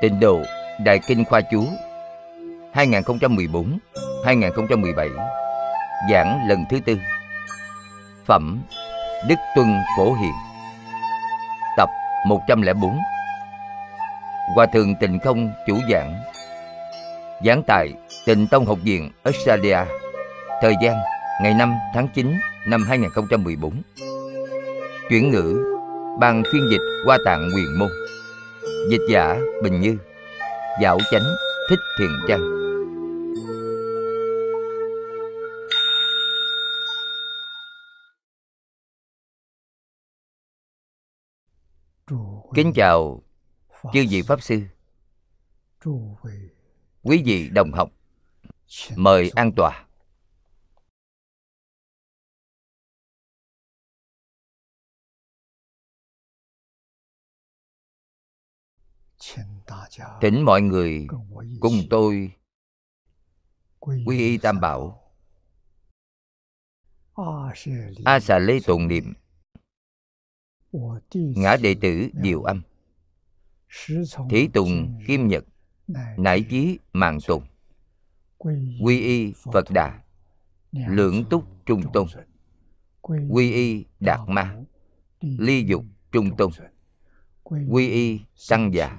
Tịnh độ Đại Kinh Khoa Chú 2014-2017 Giảng lần thứ tư. Phẩm Đức Tuân Phổ Hiền. Tập 104 Hòa Thượng Tịnh Không chủ giảng. Giảng tại Tịnh Tông Học viện Australia. Thời gian, ngày 5 tháng 9 năm 2014 Chuyển ngữ, Ban phiên dịch qua tạng quyền môn. Dịch giả Bình Như. Dạo chánh Thích Thiền Trang Kính chào chư vị Pháp Sư. Quý vị đồng học, Mời an tòa. Thỉnh mọi người cùng tôi quy y tam bảo. A xà lê tụng niệm. Ngã đệ tử Diệu Âm. Thí tùng Kim Nhật. Nải chí Mạng Tùng Quy y Phật Đà. Lưỡng túc Trung Tôn. Quy y Đạt Ma. Ly dục Trung Tôn. Quy y Tăng già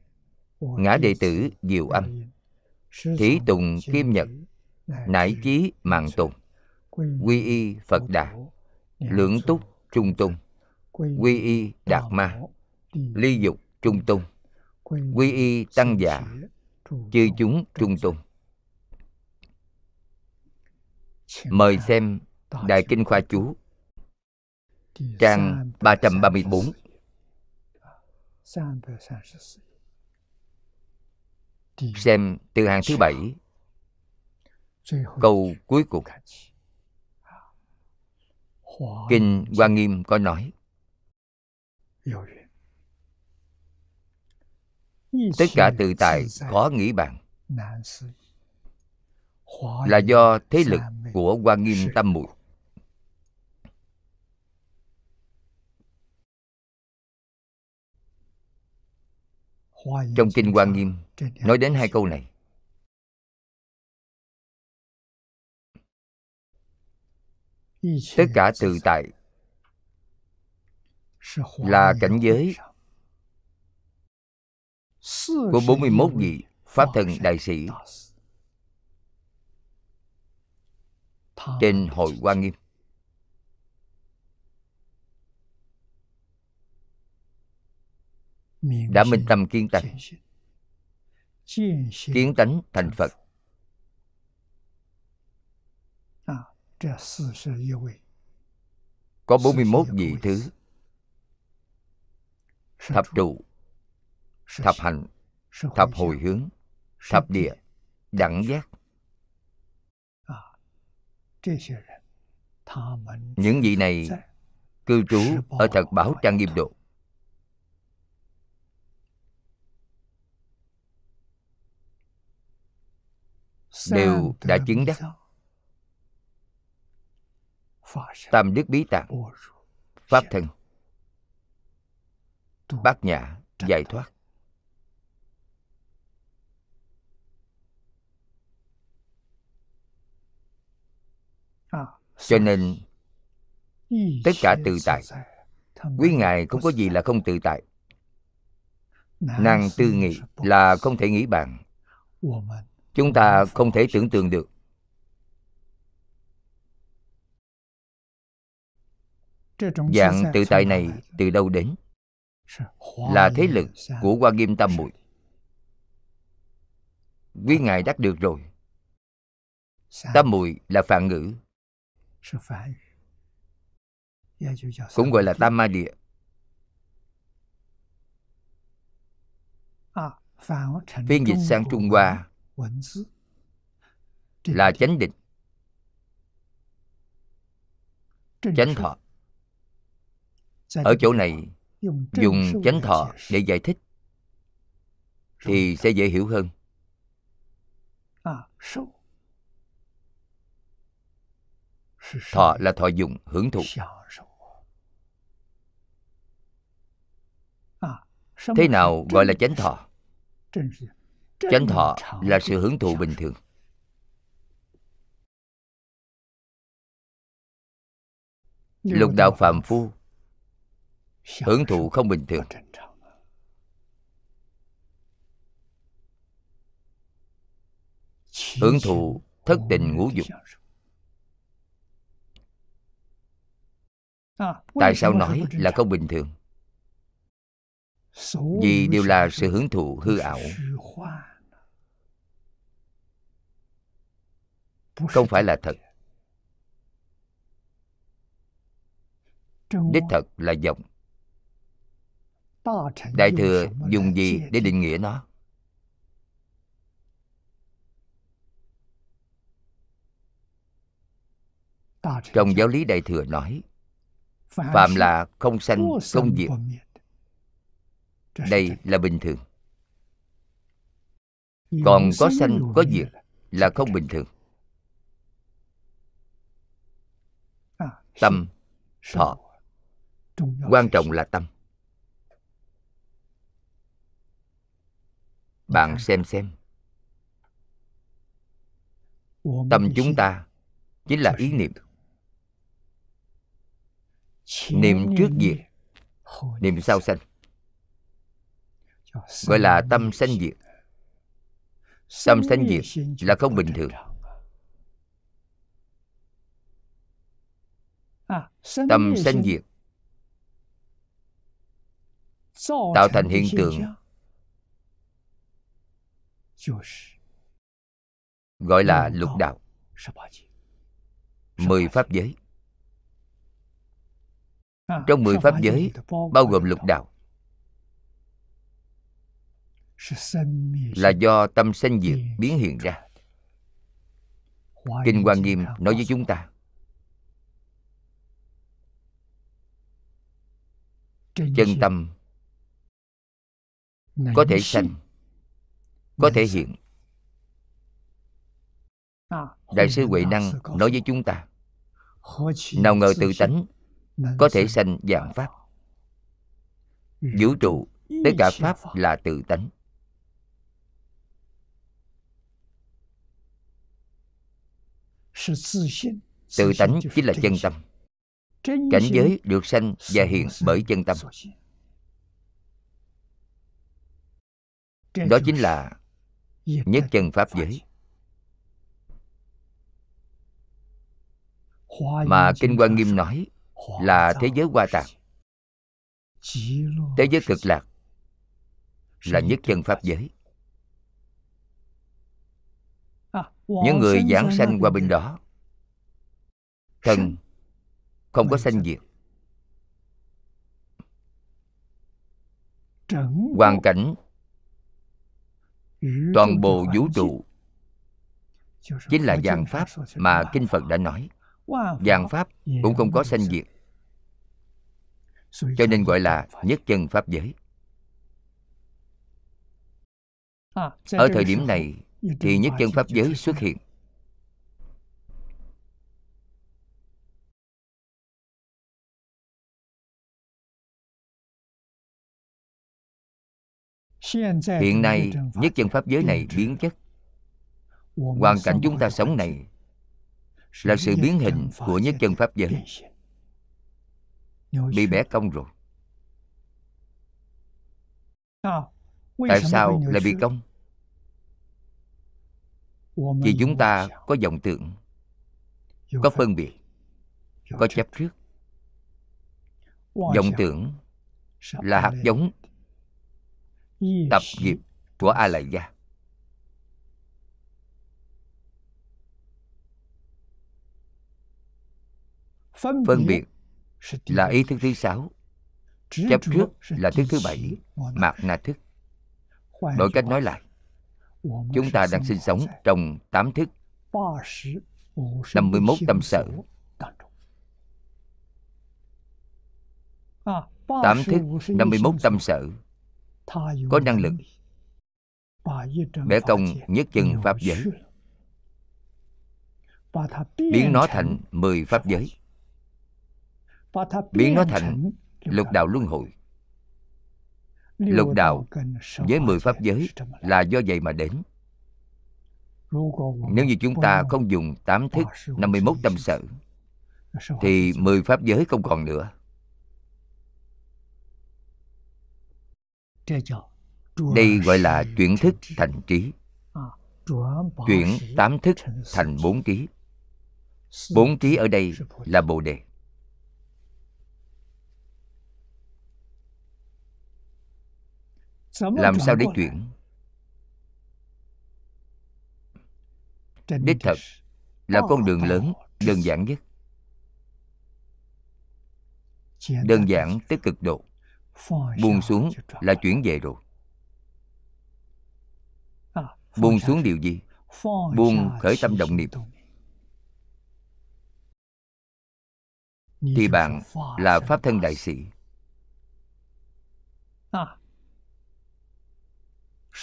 ngã đệ tử diệu âm. thí tùng kim nhật nải chí mạng tùng. quy y phật đà lưỡng túc trung tung quy y đạt ma ly dục trung tung quy y tăng già chư chúng trung tung mời xem đại kinh khoa chú trang 334 xem từ hàng thứ bảy. Câu cuối cùng. Kinh hoa nghiêm có nói. Tất cả tự tại khó nghĩ bàn. Là do thế lực của hoa nghiêm tâm muội trong kinh hoa nghiêm nói đến hai câu này. Tất cả tự tại là cảnh giới của 41 vị Pháp Thần Đại Sĩ trên hội Hoa Nghiêm. Đã minh tâm kiên tánh kiến tánh thành phật. Có 41 vị thứ. Thập trụ. thập hành. Thập hồi hướng. Thập địa. Đẳng giác. những vị này cư trú ở thật bảo trang nghiêm độ đều đã chứng đắc. tam đức bí tạng pháp thân bát nhã giải thoát. Cho nên tất cả tự tại. quý ngài không có gì là không tự tại. Nàng tư nghị là không thể nghĩ bàn chúng ta không thể tưởng tượng được. Dạng tự tại này từ đâu đến? Là thế lực của hoa nghiêm tam muội. Quý ngài đắc được rồi. Tam muội là phạn ngữ. Cũng gọi là tam ma địa. Phiên dịch sang trung hoa là chánh định. Chánh thọ ở chỗ này dùng chánh thọ để giải thích thì sẽ dễ hiểu hơn. Thọ là thọ dụng hưởng thụ. Thế nào gọi là chánh thọ chánh thọ là sự hưởng thụ bình thường. Lục đạo phạm phu hưởng thụ không bình thường. Hưởng thụ thất tình ngũ dục. tại sao nói là không bình thường? Vì đều là sự hưởng thụ hư ảo không phải là thật. đích thật là vọng đại thừa dùng gì để định nghĩa nó? Trong giáo lý đại thừa nói phạm là không sanh không diệt. đây là bình thường. Còn có sanh có diệt là không bình thường tâm, thọ. Quan trọng là tâm. Bạn xem xem. Tâm chúng ta chính là ý niệm. Niệm trước diệt, niệm sau sanh. Gọi là tâm sanh diệt. Tâm sanh diệt là không bình thường. Tâm sanh diệt. Tạo thành hiện tượng. gọi là lục đạo. Mười pháp giới. Trong mười pháp giới bao gồm lục đạo. Là do tâm sanh diệt biến hiện ra. Kinh hoa nghiêm nói với chúng ta chân tâm có thể sanh có thể hiện. Đại sư huệ năng nói với chúng ta nào ngờ tự tánh có thể sanh dạng pháp. Vũ trụ tất cả pháp là tự tánh. Tự tánh chính là chân tâm cảnh giới được sanh và hiện bởi chân tâm. đó chính là nhất chân pháp giới. Mà kinh quan nghiêm nói là thế giới hoa tạng. Thế giới cực lạc là nhất chân pháp giới. Những người giảng sanh qua bên đó thân không có sanh diệt. Hoàn cảnh toàn bộ vũ trụ. Chính là dạng pháp mà kinh phật đã nói. Dạng pháp cũng không có sanh diệt. Cho nên gọi là nhất chân pháp giới. Ở thời điểm này thì nhất chân pháp giới xuất hiện hiện nay nhất chân pháp giới này biến chất. Hoàn cảnh chúng ta sống này là sự biến hình của nhất chân pháp giới. bị bẻ cong rồi. Tại sao lại bị cong? Vì chúng ta có vọng tưởng có phân biệt có chấp trước. Vọng tưởng là hạt giống tập nghiệp của a lại gia phân biệt là ý thức thứ sáu. Chấp trước là thức thứ bảy mạt na thức. Đổi cách nói lại chúng ta đang sinh sống trong tám thức. 51 tâm sở tám thức 51 tâm sở có năng lực bẻ công nhất chân pháp giới. Biến nó thành 10 pháp giới. Biến nó thành lục đạo luân hồi. Lục đạo với 10 pháp giới là do vậy mà đến. Nếu như chúng ta không dùng tám thức 51 tâm sở Thì 10 pháp giới không còn nữa Đây gọi là chuyển thức thành trí. Chuyển tám thức thành bốn trí. Bốn trí ở đây là Bồ Đề. Làm sao để chuyển? Đích thực là con đường lớn đơn giản nhất. Đơn giản tới cực độ buông xuống là chuyển về rồi. Buông xuống điều gì? buông khởi tâm động niệm. thì bạn là pháp thân đại sĩ.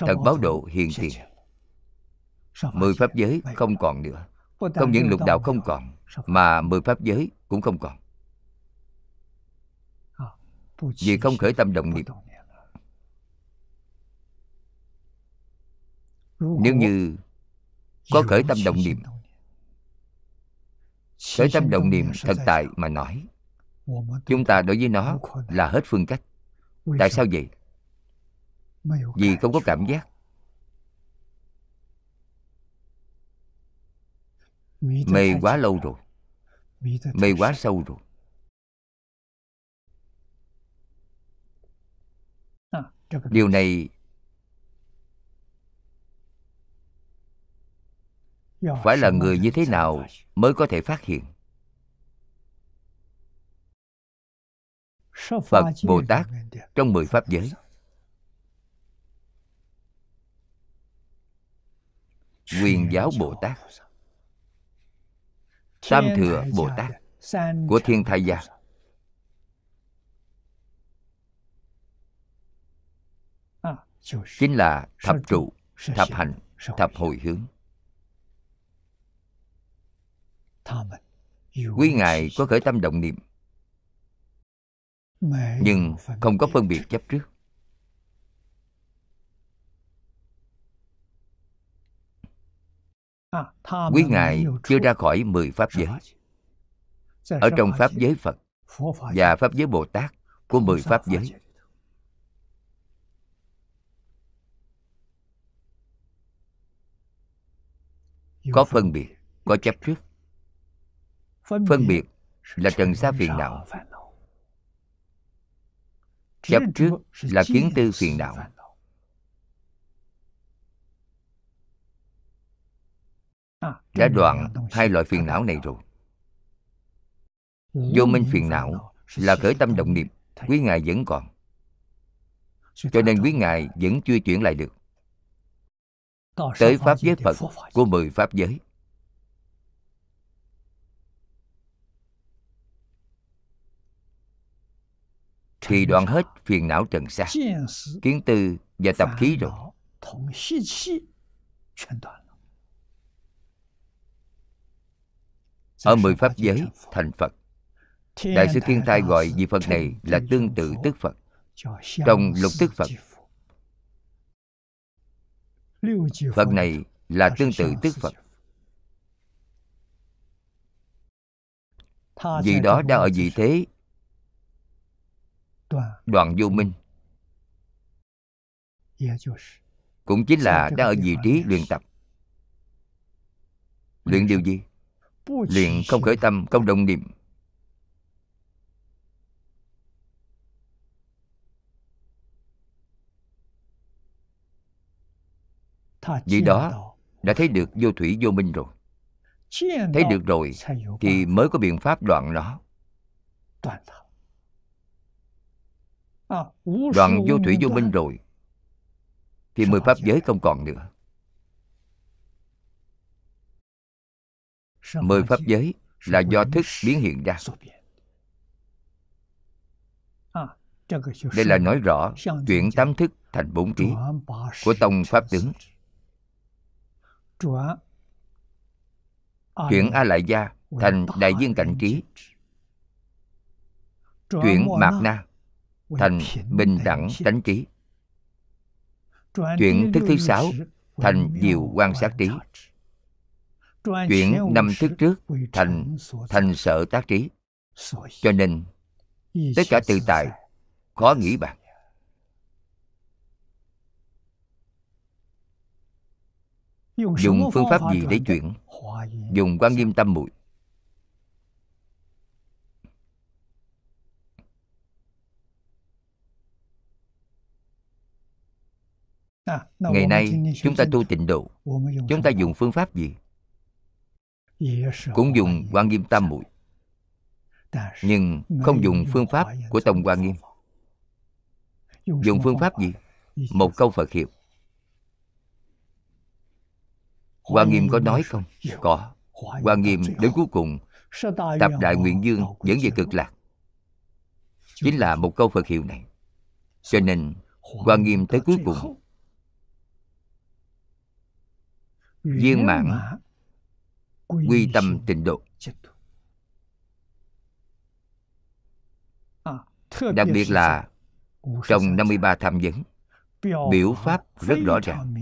Thật báo độ hiền thiện. Mười pháp giới không còn nữa. Không những lục đạo không còn Mà mười pháp giới cũng không còn vì không khởi tâm động niệm Nếu như có khởi tâm động niệm Khởi tâm động niệm thật tại mà nói, Chúng ta đối với nó là hết phương cách. Tại sao vậy? Vì không có cảm giác. Mê quá lâu rồi. Mê quá sâu rồi. Điều này phải là người như thế nào mới có thể phát hiện? Phật bồ tát trong mười pháp giới. Quyền giáo bồ tát. Tam Thừa Bồ Tát của Thiên Thai Gia chính là thập trụ, thập hành, thập hồi hướng. Quý Ngài có khởi tâm động niệm Nhưng không có phân biệt chấp trước。quý ngài chưa ra khỏi mười pháp giới。ở trong pháp giới phật và pháp giới bồ tát của mười pháp giới có phân biệt có chấp trước. Phân biệt là trần sa phiền não. chấp trước là kiến tư phiền não. đã đoạn hai loại phiền não này rồi. Vô minh phiền não là khởi tâm động niệm quý ngài vẫn còn. Cho nên quý ngài vẫn chưa chuyển lại được tới pháp giới phật của mười pháp giới. Thì đoạn hết phiền não trần sa kiến tư và tập khí rồi. ở mười pháp giới thành phật. đại sư thiên thai gọi vị phật này là tương tự tức phật. trong lục tức phật phật này là tương tự tức phật. Vì đó đang ở vị thế đoạn vô minh. Cũng chính là đang ở vị trí luyện tập. Luyện điều gì? Liền không khởi tâm không động niệm vì đó đã thấy được vô thủy vô minh rồi. Thấy được rồi thì mới có biện pháp đoạn nó. Đoạn vô thủy vô minh rồi thì mười pháp giới không còn nữa. Mười pháp giới là do thức biến hiện ra. Đây là nói rõ chuyển tám thức thành bốn trí của tông pháp tướng chuyển a lại gia thành đại viên cảnh trí. chuyển mạt na thành bình đẳng tánh trí. Chuyển thức thứ sáu thành diệu quan sát trí. chuyển năm thức trước thành thành sở tác trí. Cho nên tất cả tự tại khó nghĩ bàn dùng phương pháp gì để chuyển? dùng quan nghiêm tâm muội. Ngày nay chúng ta tu tịnh độ. Chúng ta dùng phương pháp gì? cũng dùng quan nghiêm tam muội. Nhưng không dùng phương pháp của tông quan nghiêm dùng phương pháp gì? một câu phật hiệu quan nghiêm có nói không? Có. Quan nghiêm đến cuối cùng tập đại nguyện dương dẫn về cực lạc. Chính là một câu phật hiệu này. Cho nên quan nghiêm tới cuối cùng. Viên mãn, quy tâm tịnh độ. Đặc biệt là trong 53 tham vấn, biểu pháp rất rõ ràng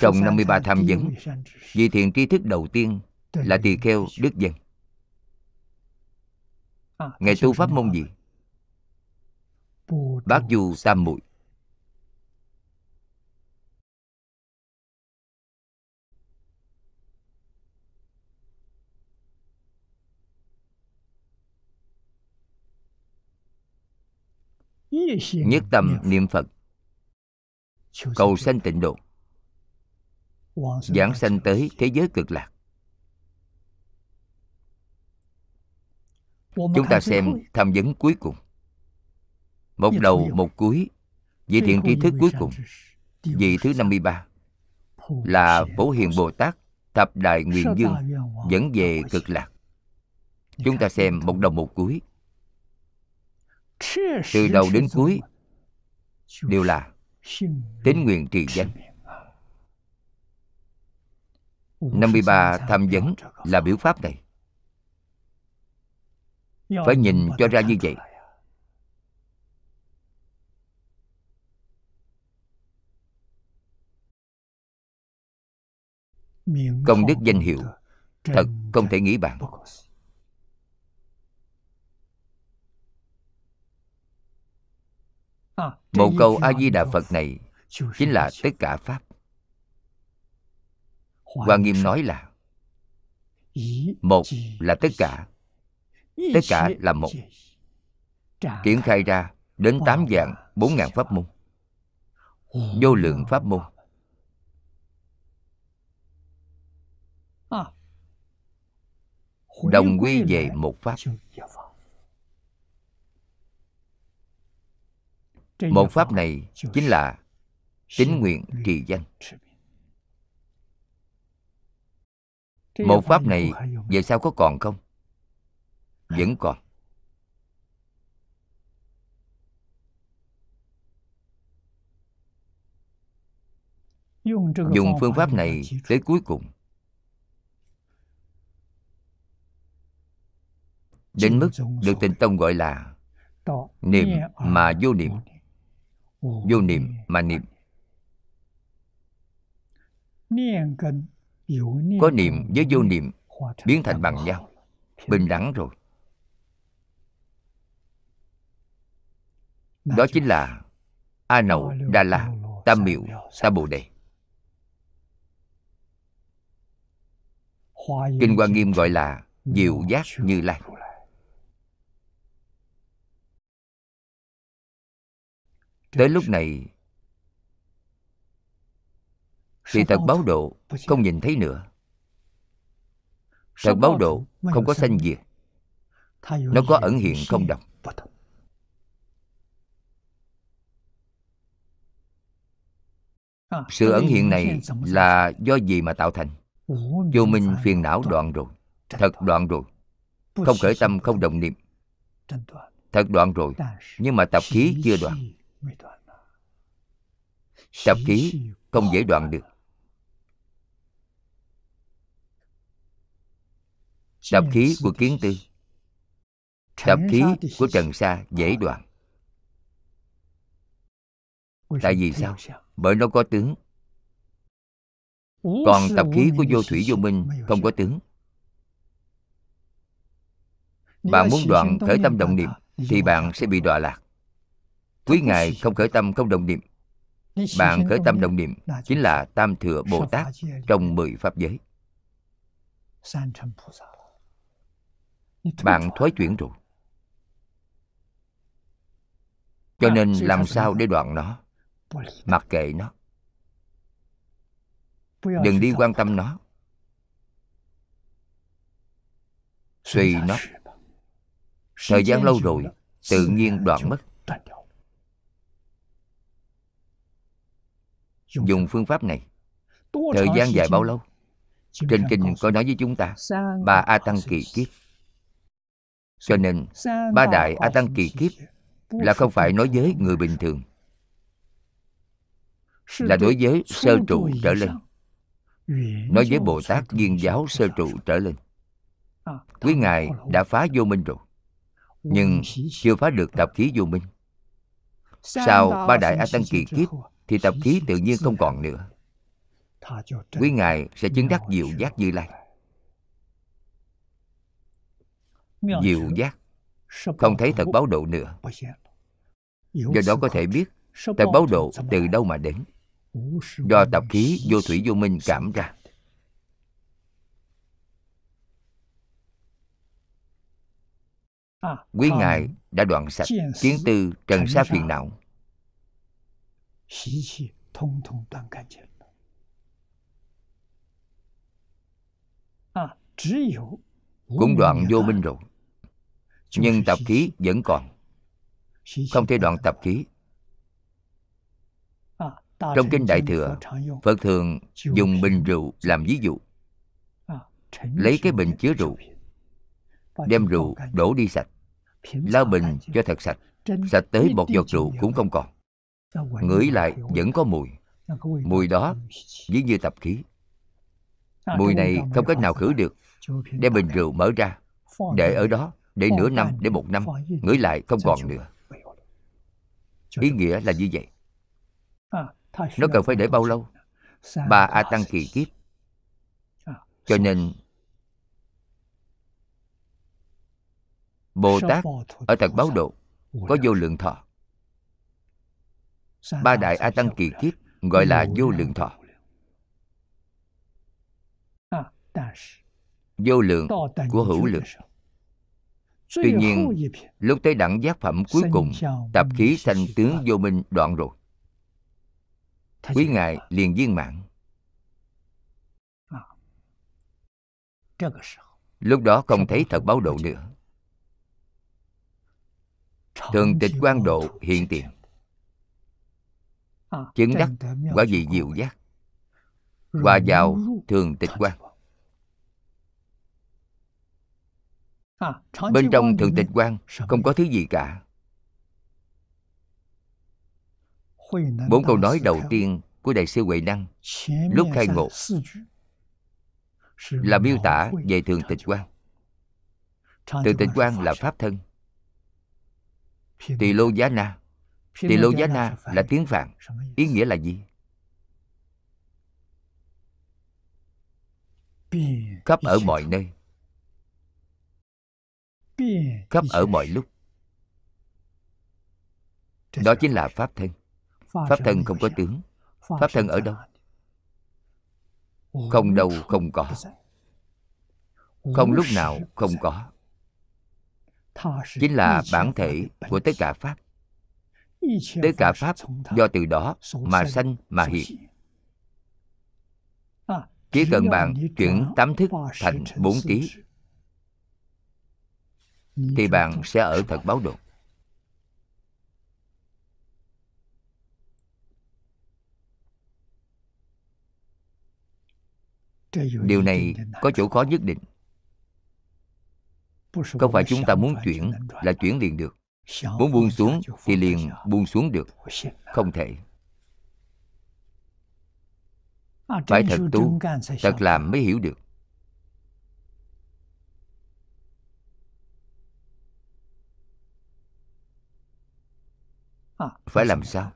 trong 53 tham vấn vì thiện tri thức đầu tiên là tỳ kheo đức dân. Ngài tu pháp môn gì? Bát du tam muội nhất tâm niệm phật. cầu sanh tịnh độ giảng sanh tới thế giới cực lạc. Chúng ta xem tham vấn cuối cùng. Một đầu một cuối. Vị thiện tri thức cuối cùng. Vị thứ 53 là Phổ Hiền Bồ Tát Thập Đại Nguyện Dương dẫn về cực lạc. Chúng ta xem một đầu một cuối. Từ đầu đến cuối đều là tín nguyện trì danh 53 tham vấn là biểu pháp này. Phải nhìn cho ra như vậy. Công đức danh hiệu Thật không thể nghĩ bàn một câu a di đà phật này chính là tất cả pháp. Hoa Nghiêm nói là Một là tất cả Tất cả là một. Triển khai ra đến tám dạng bốn ngàn pháp môn. Vô lượng pháp môn. Đồng quy về một pháp. Một pháp này chính là Tính nguyện trì danh Một pháp này về sau có còn không? Vẫn còn. Dùng phương pháp này tới cuối cùng. Đến mức được tịnh tông gọi là Niệm mà vô niệm. Vô niệm mà niệm có niệm với vô niệm biến thành bằng nhau. bình đẳng rồi. Đó chính là a nậu đa la tam miệu sa bồ đề. Kinh hoa nghiêm gọi là diệu giác như lai. tới lúc này thì thật báo độ không nhìn thấy nữa. Thật báo độ không có sanh diệt. Nó có ẩn hiện không đồng Sự ẩn hiện này là do gì mà tạo thành? Vô minh phiền não đoạn rồi. Thật đoạn rồi. Không khởi tâm không đồng niệm. Thật đoạn rồi. Nhưng mà tập khí chưa đoạn. Tập khí không dễ đoạn được. Tập khí của kiến tư. Tập khí của trần sa dễ đoạn tại vì sao? bởi nó có tướng. Còn tập khí của vô thủy vô minh không có tướng. Bạn muốn đoạn khởi tâm động niệm thì bạn sẽ bị đọa lạc. Quý ngài không khởi tâm không động niệm. Bạn khởi tâm động niệm chính là tam thừa bồ tát trong mười pháp giới bạn thoái chuyển rồi. Cho nên làm sao để đoạn nó? Mặc kệ nó. Đừng đi quan tâm nó. Suy nó. thời gian lâu rồi tự nhiên đoạn mất. dùng phương pháp này. thời gian dài bao lâu? Trên kinh có nói với chúng ta ba a tăng kỳ kiếp cho nên, ba đại a tăng kỳ kiếp là không phải nói với người bình thường. Là đối với sơ trụ trở lên. Nói với bồ tát viên giáo sơ trụ trở lên. Quý ngài đã phá vô minh rồi, nhưng chưa phá được tập khí vô minh. Sau ba đại a tăng kỳ kiếp thì tập khí tự nhiên không còn nữa. Quý ngài sẽ chứng đắc diệu giác như lai. Diệu giác. Không thấy thật báo độ nữa. Do đó có thể biết thật báo độ từ đâu mà đến. Do tập khí vô thủy vô minh cảm ra. Quý ngài đã đoạn sạch kiến tư trần sa phiền não. Cũng đoạn vô minh rồi nhưng tập khí vẫn còn. không thể đoạn tập khí. Trong kinh đại thừa phật thường dùng bình rượu làm ví dụ. Lấy cái bình chứa rượu đem rượu đổ đi sạch lao bình cho thật sạch. sạch tới một giọt rượu cũng không còn. Ngửi lại vẫn có mùi. Mùi đó ví như tập khí. Mùi này không cách nào khử được. đem bình rượu mở ra để ở đó để nửa năm để một năm ngửi lại không còn nữa. ý nghĩa là như vậy. Nó cần phải để bao lâu? ba a tăng kỳ kiếp. Cho nên bồ tát ở tầng báo độ có vô lượng thọ. Ba đại a tăng kỳ kiếp gọi là vô lượng thọ. vô lượng của hữu lượng tuy nhiên lúc tới đẳng giác phẩm cuối cùng tập khí sanh tướng vô minh đoạn rồi. Quý ngài liền viên mãn. Lúc đó không thấy thật báo độ nữa. Thường tịch quan độ hiện tiền. Chứng đắc quả vị diệu giác. Hòa vào thường tịch quan bên trong thường tịch quan không có thứ gì cả. Bốn câu nói đầu tiên của đại sư huệ năng lúc khai ngộ là miêu tả về thường tịch quan thường tịch quan là pháp thân. Tỳ lô giá na. Tỳ lô giá na là tiếng phạn. Ý nghĩa là gì? Khắp ở mọi nơi khắp ở mọi lúc. Đó chính là pháp thân. Pháp thân không có tướng. pháp thân ở đâu? Không đâu không có. Không lúc nào không có. Chính là bản thể của tất cả pháp. Tất cả pháp do từ đó mà sanh mà hiện. chỉ cần bạn chuyển tám thức thành bốn trí thì bạn sẽ ở thật báo độ điều này có chỗ khó nhất định. Không phải chúng ta muốn chuyển là chuyển liền được. Muốn buông xuống thì liền buông xuống được. không thể. Phải thật tu. thật làm mới hiểu được. Phải làm sao?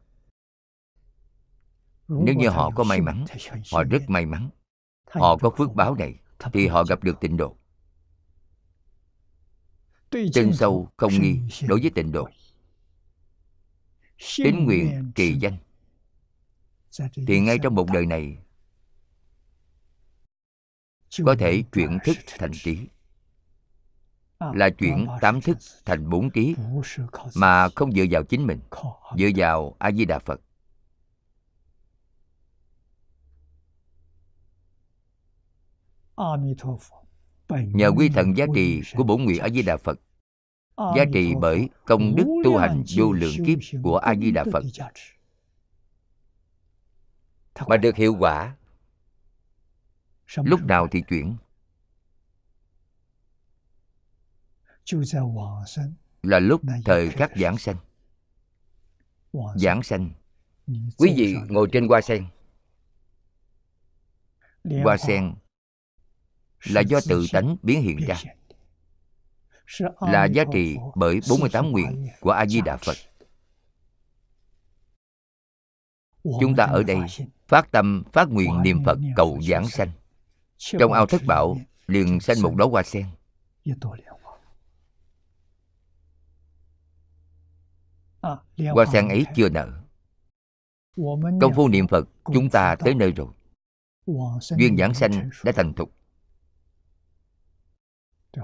Nếu như họ có may mắn, họ rất may mắn. Họ có phước báo này thì họ gặp được tịnh độ. Trên sâu không nghi đối với tịnh độ. Tín nguyện kỳ danh. Thì ngay trong một đời này, có thể chuyển thức thành trí là chuyển tám thức thành bốn trí mà không dựa vào chính mình dựa vào a di đà phật. Nhờ quy thần giá trị của bổn nguyện a di đà phật. Giá trị bởi công đức tu hành vô lượng kiếp của a di đà phật. mà được hiệu quả lúc nào thì chuyển là lúc thời khắc giảng sanh. Giảng sanh. Quý vị ngồi trên hoa sen. Hoa sen là do tự tánh biến hiện ra. là giá trị bởi 48 nguyện của A Di Đà Phật. Chúng ta ở đây phát tâm phát nguyện niệm Phật cầu giảng sanh. Trong ao thất bảo liền sanh một đóa hoa sen. Hoa sen ấy chưa nở. Công phu niệm Phật chúng ta tới nơi rồi. Duyên giảng sanh đã thành thục.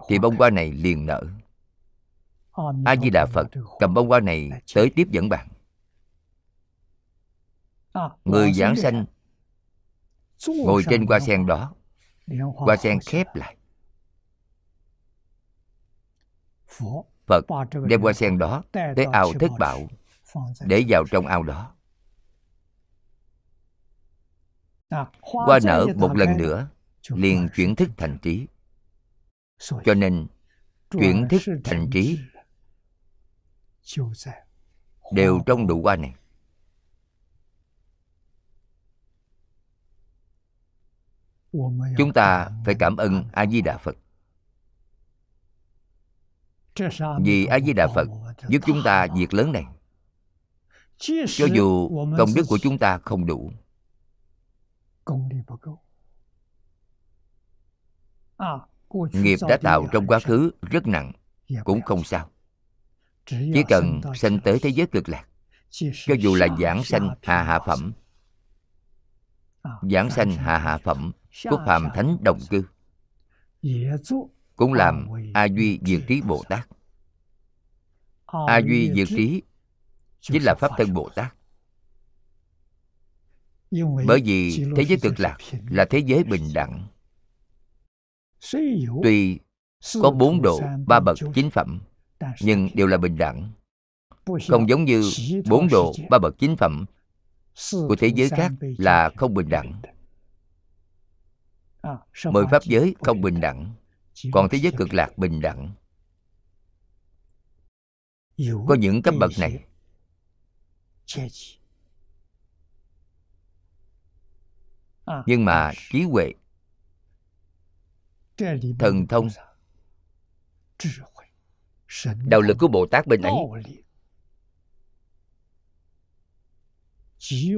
Thì bông hoa này liền nở. A di đà phật cầm bông hoa này tới tiếp dẫn bạn. Người giảng sanh ngồi trên hoa sen đó. Hoa sen khép lại phật đem hoa sen đó tới ao thất bảo để vào trong ao đó. Hoa nở một lần nữa liền chuyển thức thành trí. Cho nên chuyển thức thành trí đều trong đủ hoa này. Chúng ta phải cảm ơn a di đà phật vì a di đà phật giúp chúng ta việc lớn này. Cho dù công đức của chúng ta không đủ. Nghiệp đã tạo trong quá khứ rất nặng, cũng không sao. Chỉ cần sanh tới thế giới cực lạc, cho dù là giảng sanh hạ hạ phẩm, giảng sanh hạ hạ phẩm của phạm thánh đồng cư cũng làm a duy diệt trí bồ tát. A duy diệt trí chính là pháp thân bồ tát. Bởi vì thế giới cực lạc là thế giới bình đẳng. Tuy có bốn độ ba bậc chính phẩm, nhưng đều là bình đẳng. Không giống như bốn độ ba bậc chính phẩm của thế giới khác là không bình đẳng. Mười pháp giới không bình đẳng còn thế giới cực lạc bình đẳng. Có những cấp bậc này. Nhưng mà trí huệ thần thông đạo lực của bồ tát bên ấy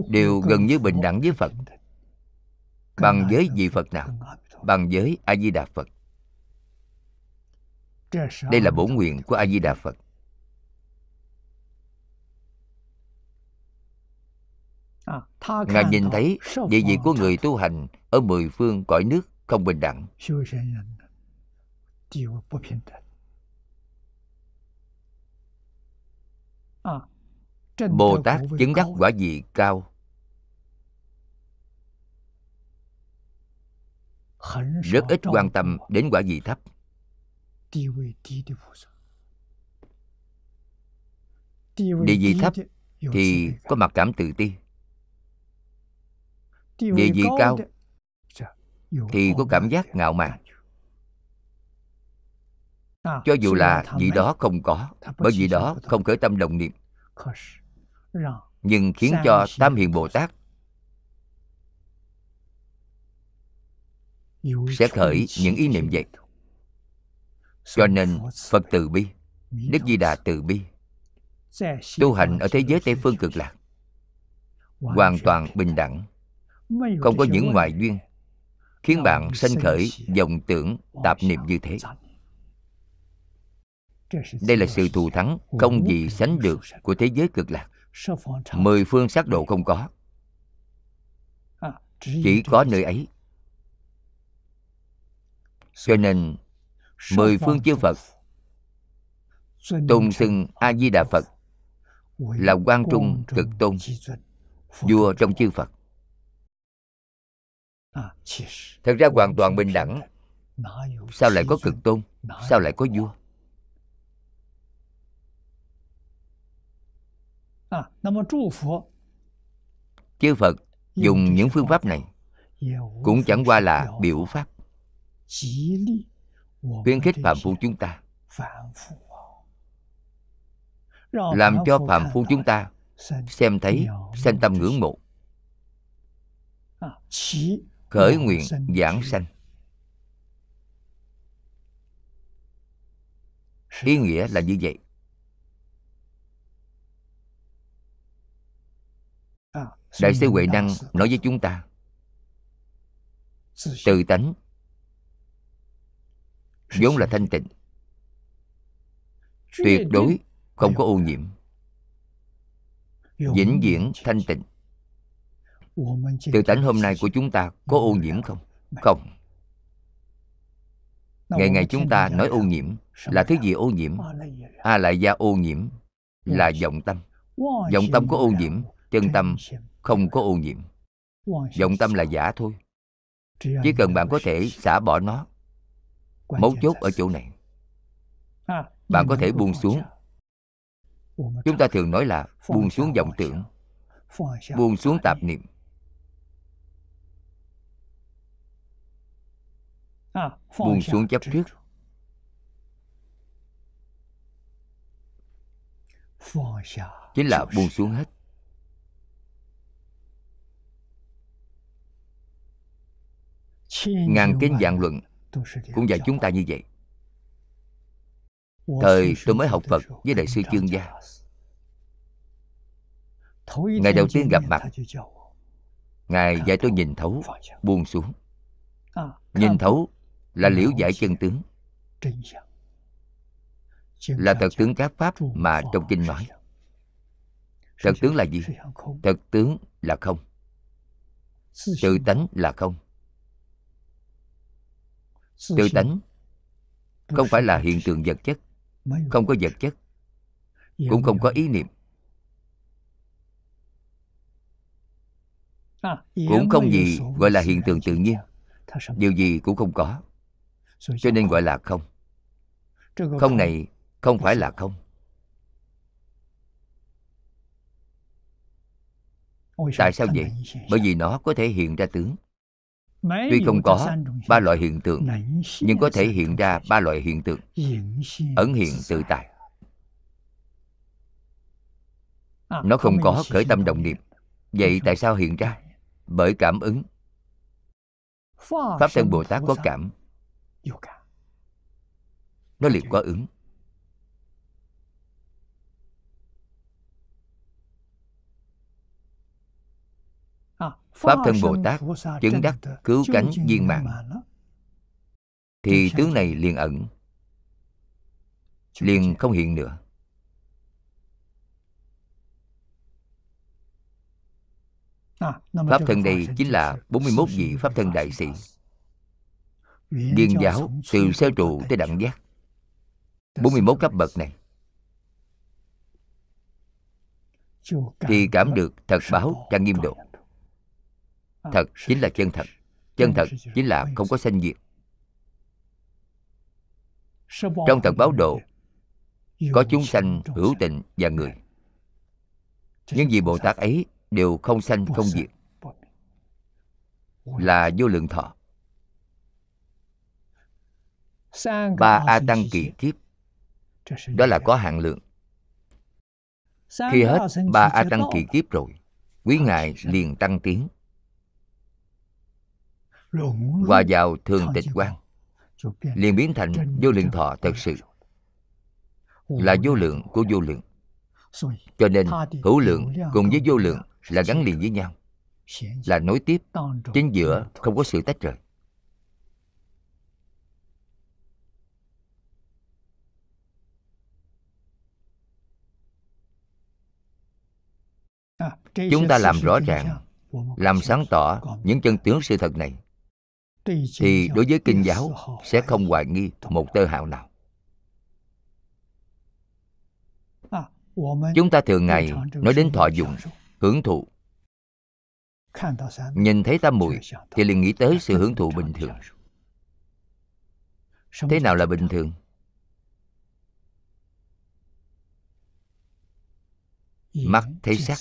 đều gần như bình đẳng với phật. bằng với vị phật? Nào? Bằng với a di đà phật đây là bổn nguyện của a di đà phật ngài nhìn thấy địa vị của người tu hành ở mười phương cõi nước không bình đẳng. Bồ tát chứng đắc quả vị cao. Rất ít quan tâm đến quả vị thấp địa vị thấp thì có mặc cảm tự ti. Địa vị cao thì có cảm giác ngạo mạn. cho dù là vị đó không có bởi vì đó không khởi tâm đồng niệm. Nhưng khiến cho tam hiền bồ tát sẽ khởi những ý niệm vậy cho nên phật từ bi đức di đà từ bi, tu hành ở thế giới tây phương cực lạc, hoàn toàn bình đẳng, không có những ngoại duyên, khiến bạn sanh khởi vọng tưởng tạp niệm như thế. Đây là sự thù thắng không gì sánh được của thế giới cực lạc. Mười phương sát độ không có, chỉ có nơi ấy. Cho nên mười phương chư phật. Tôn xưng a di đà phật là quan trung cực tôn. Vua trong chư phật. Thật ra hoàn toàn bình đẳng. Sao lại có cực tôn? Sao lại có vua? Chư phật dùng những phương pháp này cũng chẳng qua là biểu pháp khuyến khích phạm phu chúng ta. Làm cho phạm phu chúng ta xem thấy sanh tâm ngưỡng mộ. Khởi nguyện giảng sanh. Ý nghĩa là như vậy. Đại sư huệ năng nói với chúng ta từ tánh vốn là thanh tịnh. Tuyệt đối không có ô nhiễm. Vĩnh viễn thanh tịnh. Từ tánh hôm nay của chúng ta có ô nhiễm không? Không. Ngày ngày chúng ta nói ô nhiễm là thứ gì ô nhiễm? A lại gia ô nhiễm là vọng tâm. Vọng tâm có ô nhiễm, chân tâm không có ô nhiễm. Vọng tâm là giả thôi. Chỉ cần bạn có thể xả bỏ nó mấu chốt ở chỗ này. Bạn có thể buông xuống. chúng ta thường nói là buông xuống vọng tưởng. buông xuống tạp niệm. Buông xuống chấp trước. chính là buông xuống hết. Ngàn kinh dạng luận cũng dạy chúng ta như vậy. Thời tôi mới học phật với đại sư chương gia. Ngày đầu tiên gặp mặt ngài dạy tôi nhìn thấu buông xuống. Nhìn thấu là liễu giải chân tướng. Là thật tướng các pháp mà trong kinh nói. Thật tướng là gì? Thật tướng là không. Tự tánh là không tự tánh. Không phải là hiện tượng vật chất không có vật chất cũng không có ý niệm. Cũng không gì gọi là hiện tượng tự nhiên điều gì cũng không có cho nên gọi là không. Không này không phải là không. Tại sao vậy? bởi vì nó có thể hiện ra tướng tuy không có ba loại hiện tượng nhưng có thể hiện ra ba loại hiện tượng. Ẩn hiện tự tại. Nó không có khởi tâm động niệm. Vậy tại sao hiện ra? bởi cảm ứng. Pháp thân bồ tát có cảm. Nó liền có ứng pháp thân bồ tát chứng đắc cứu cánh viên mạng thì tướng này liền ẩn liền không hiện nữa. Pháp thân đây chính là 41 vị Pháp thân đại sĩ. Điên giáo từ sơ trụ tới đẳng giác. 41 cấp bậc này. Thì cảm được thật báo trang nghiêm độ Thật chính là chân thật. Chân thật chính là không có sanh diệt. Trong thật báo độ Có chúng sanh hữu tình và người. Nhưng vì Bồ Tát ấy đều không sanh không diệt. Là vô lượng thọ. Ba a tăng kỳ kiếp. Đó là có hạn lượng. Khi hết ba a tăng kỳ kiếp rồi quý ngài liền tăng tiến hòa vào thường tịch quan liền biến thành vô lượng thọ thật sự. Là vô lượng của vô lượng. cho nên hữu lượng cùng với vô lượng là gắn liền với nhau. Là nối tiếp. chính giữa không có sự tách rời. Chúng ta làm rõ ràng làm sáng tỏ những chân tướng sự thật này thì đối với kinh giáo sẽ không hoài nghi một tơ hào nào. Chúng ta thường ngày nói đến thọ dụng hưởng thụ. Nhìn thấy tam muội thì liền nghĩ tới sự hưởng thụ bình thường. thế nào là bình thường? Mắt thấy sắc.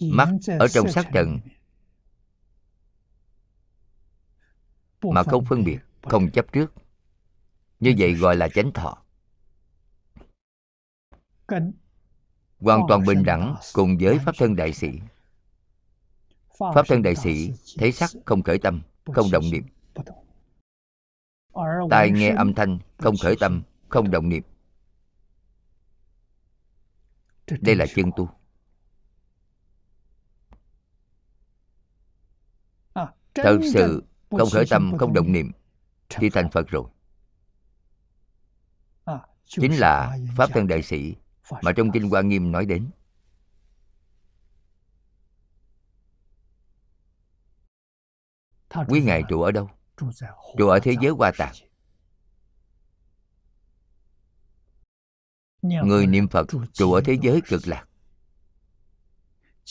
mắt ở trong sắc trần mà không phân biệt không chấp trước. Như vậy gọi là chánh thọ. Hoàn toàn bình đẳng cùng với pháp thân đại sĩ. pháp thân đại sĩ thấy sắc không khởi tâm không động niệm. tai nghe âm thanh không khởi tâm không động niệm. Đây là chân tu. Thật sự không khởi tâm không động niệm thì thành phật rồi. Chính là pháp thân đại sĩ mà trong kinh hoa nghiêm nói đến. Quý ngài trụ ở đâu? Trụ ở thế giới hoa tạng. Người niệm phật trụ ở thế giới cực lạc.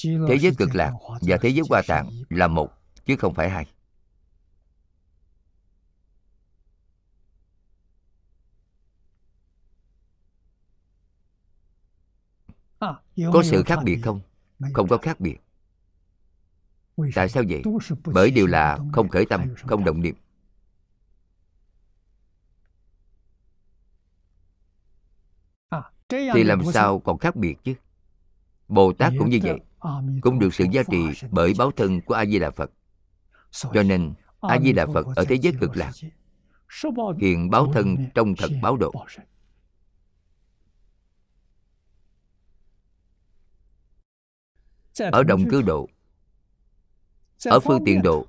Thế giới cực lạc và thế giới hoa tạng là một chứ không phải hai có sự khác biệt không？không có khác biệt。tại sao vậy？bởi đều là không khởi tâm không động niệm。thì làm sao còn khác biệt chứ bồ tát cũng như vậy cũng được sự gia trì bởi báo thân của a di đà phật cho nên a di đà phật ở thế giới cực lạc hiện báo thân trong thật báo độ ở động cư độ. Ở phương tiện độ.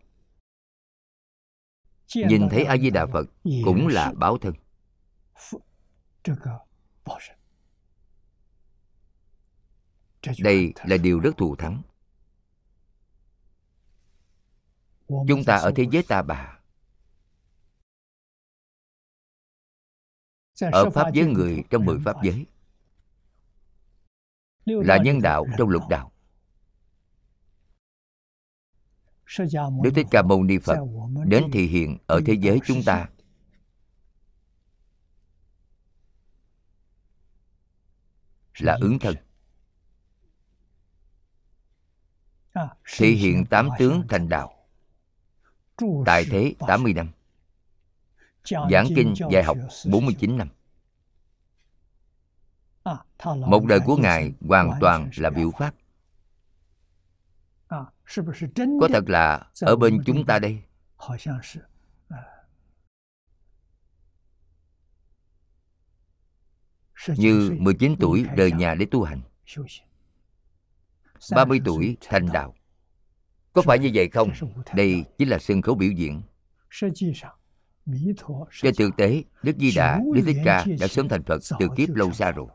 Nhìn thấy a di đà phật cũng là báo thân. đây là điều rất thù thắng. Chúng ta ở thế giới ta bà. Ở pháp giới người trong mười pháp giới. Là nhân đạo trong lục đạo Đức Thích Ca Mâu Ni Phật đến thị hiện ở thế giới chúng ta. Là ứng thân. Thị hiện tám tướng thành đạo. tại thế 80 năm. Giảng kinh dạy học 49 năm. Một đời của ngài hoàn toàn là biểu pháp có thật là ở bên chúng ta đây？như 19 tuổi đời nhà để tu hành 30 tuổi thành đạo。Có phải như vậy không? Đây chính là sân khấu biểu diễn。Trên thực tế, Đức Di Đà, Đức Thích Ca đã sớm thành Phật từ kiếp lâu xa rồi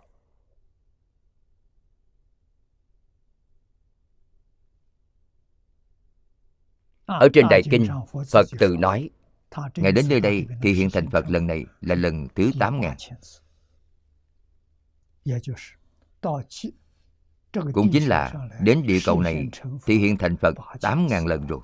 Ở trên Đại Kinh, Phật tự nói Ngài đến nơi đây thì hiện thành Phật lần này là lần thứ 8 ngàn. Cũng chính là đến địa cầu này thì hiện thành Phật 8 ngàn lần rồi.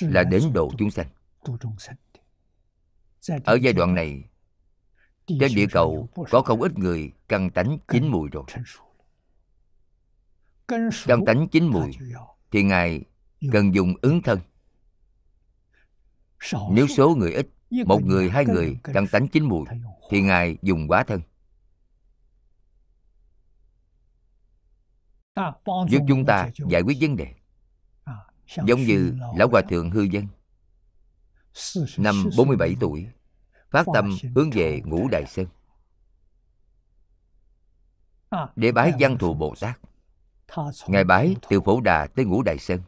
Là đến độ chúng sanh. Ở giai đoạn này trên địa cầu có không ít người căn tánh chín mùi rồi. Căn tánh chín mùi thì ngài cần dùng ứng thân. Nếu số người ít, một người, hai người căn tánh chín mùi thì ngài dùng quá thân. Giúp chúng ta giải quyết vấn đề. Giống như lão hòa thượng hư dân, năm 47 tuổi phát tâm hướng về ngũ đại sơn. Để bái văn thù bồ tát. Ngài bái từ phổ đà tới ngũ đại sơn.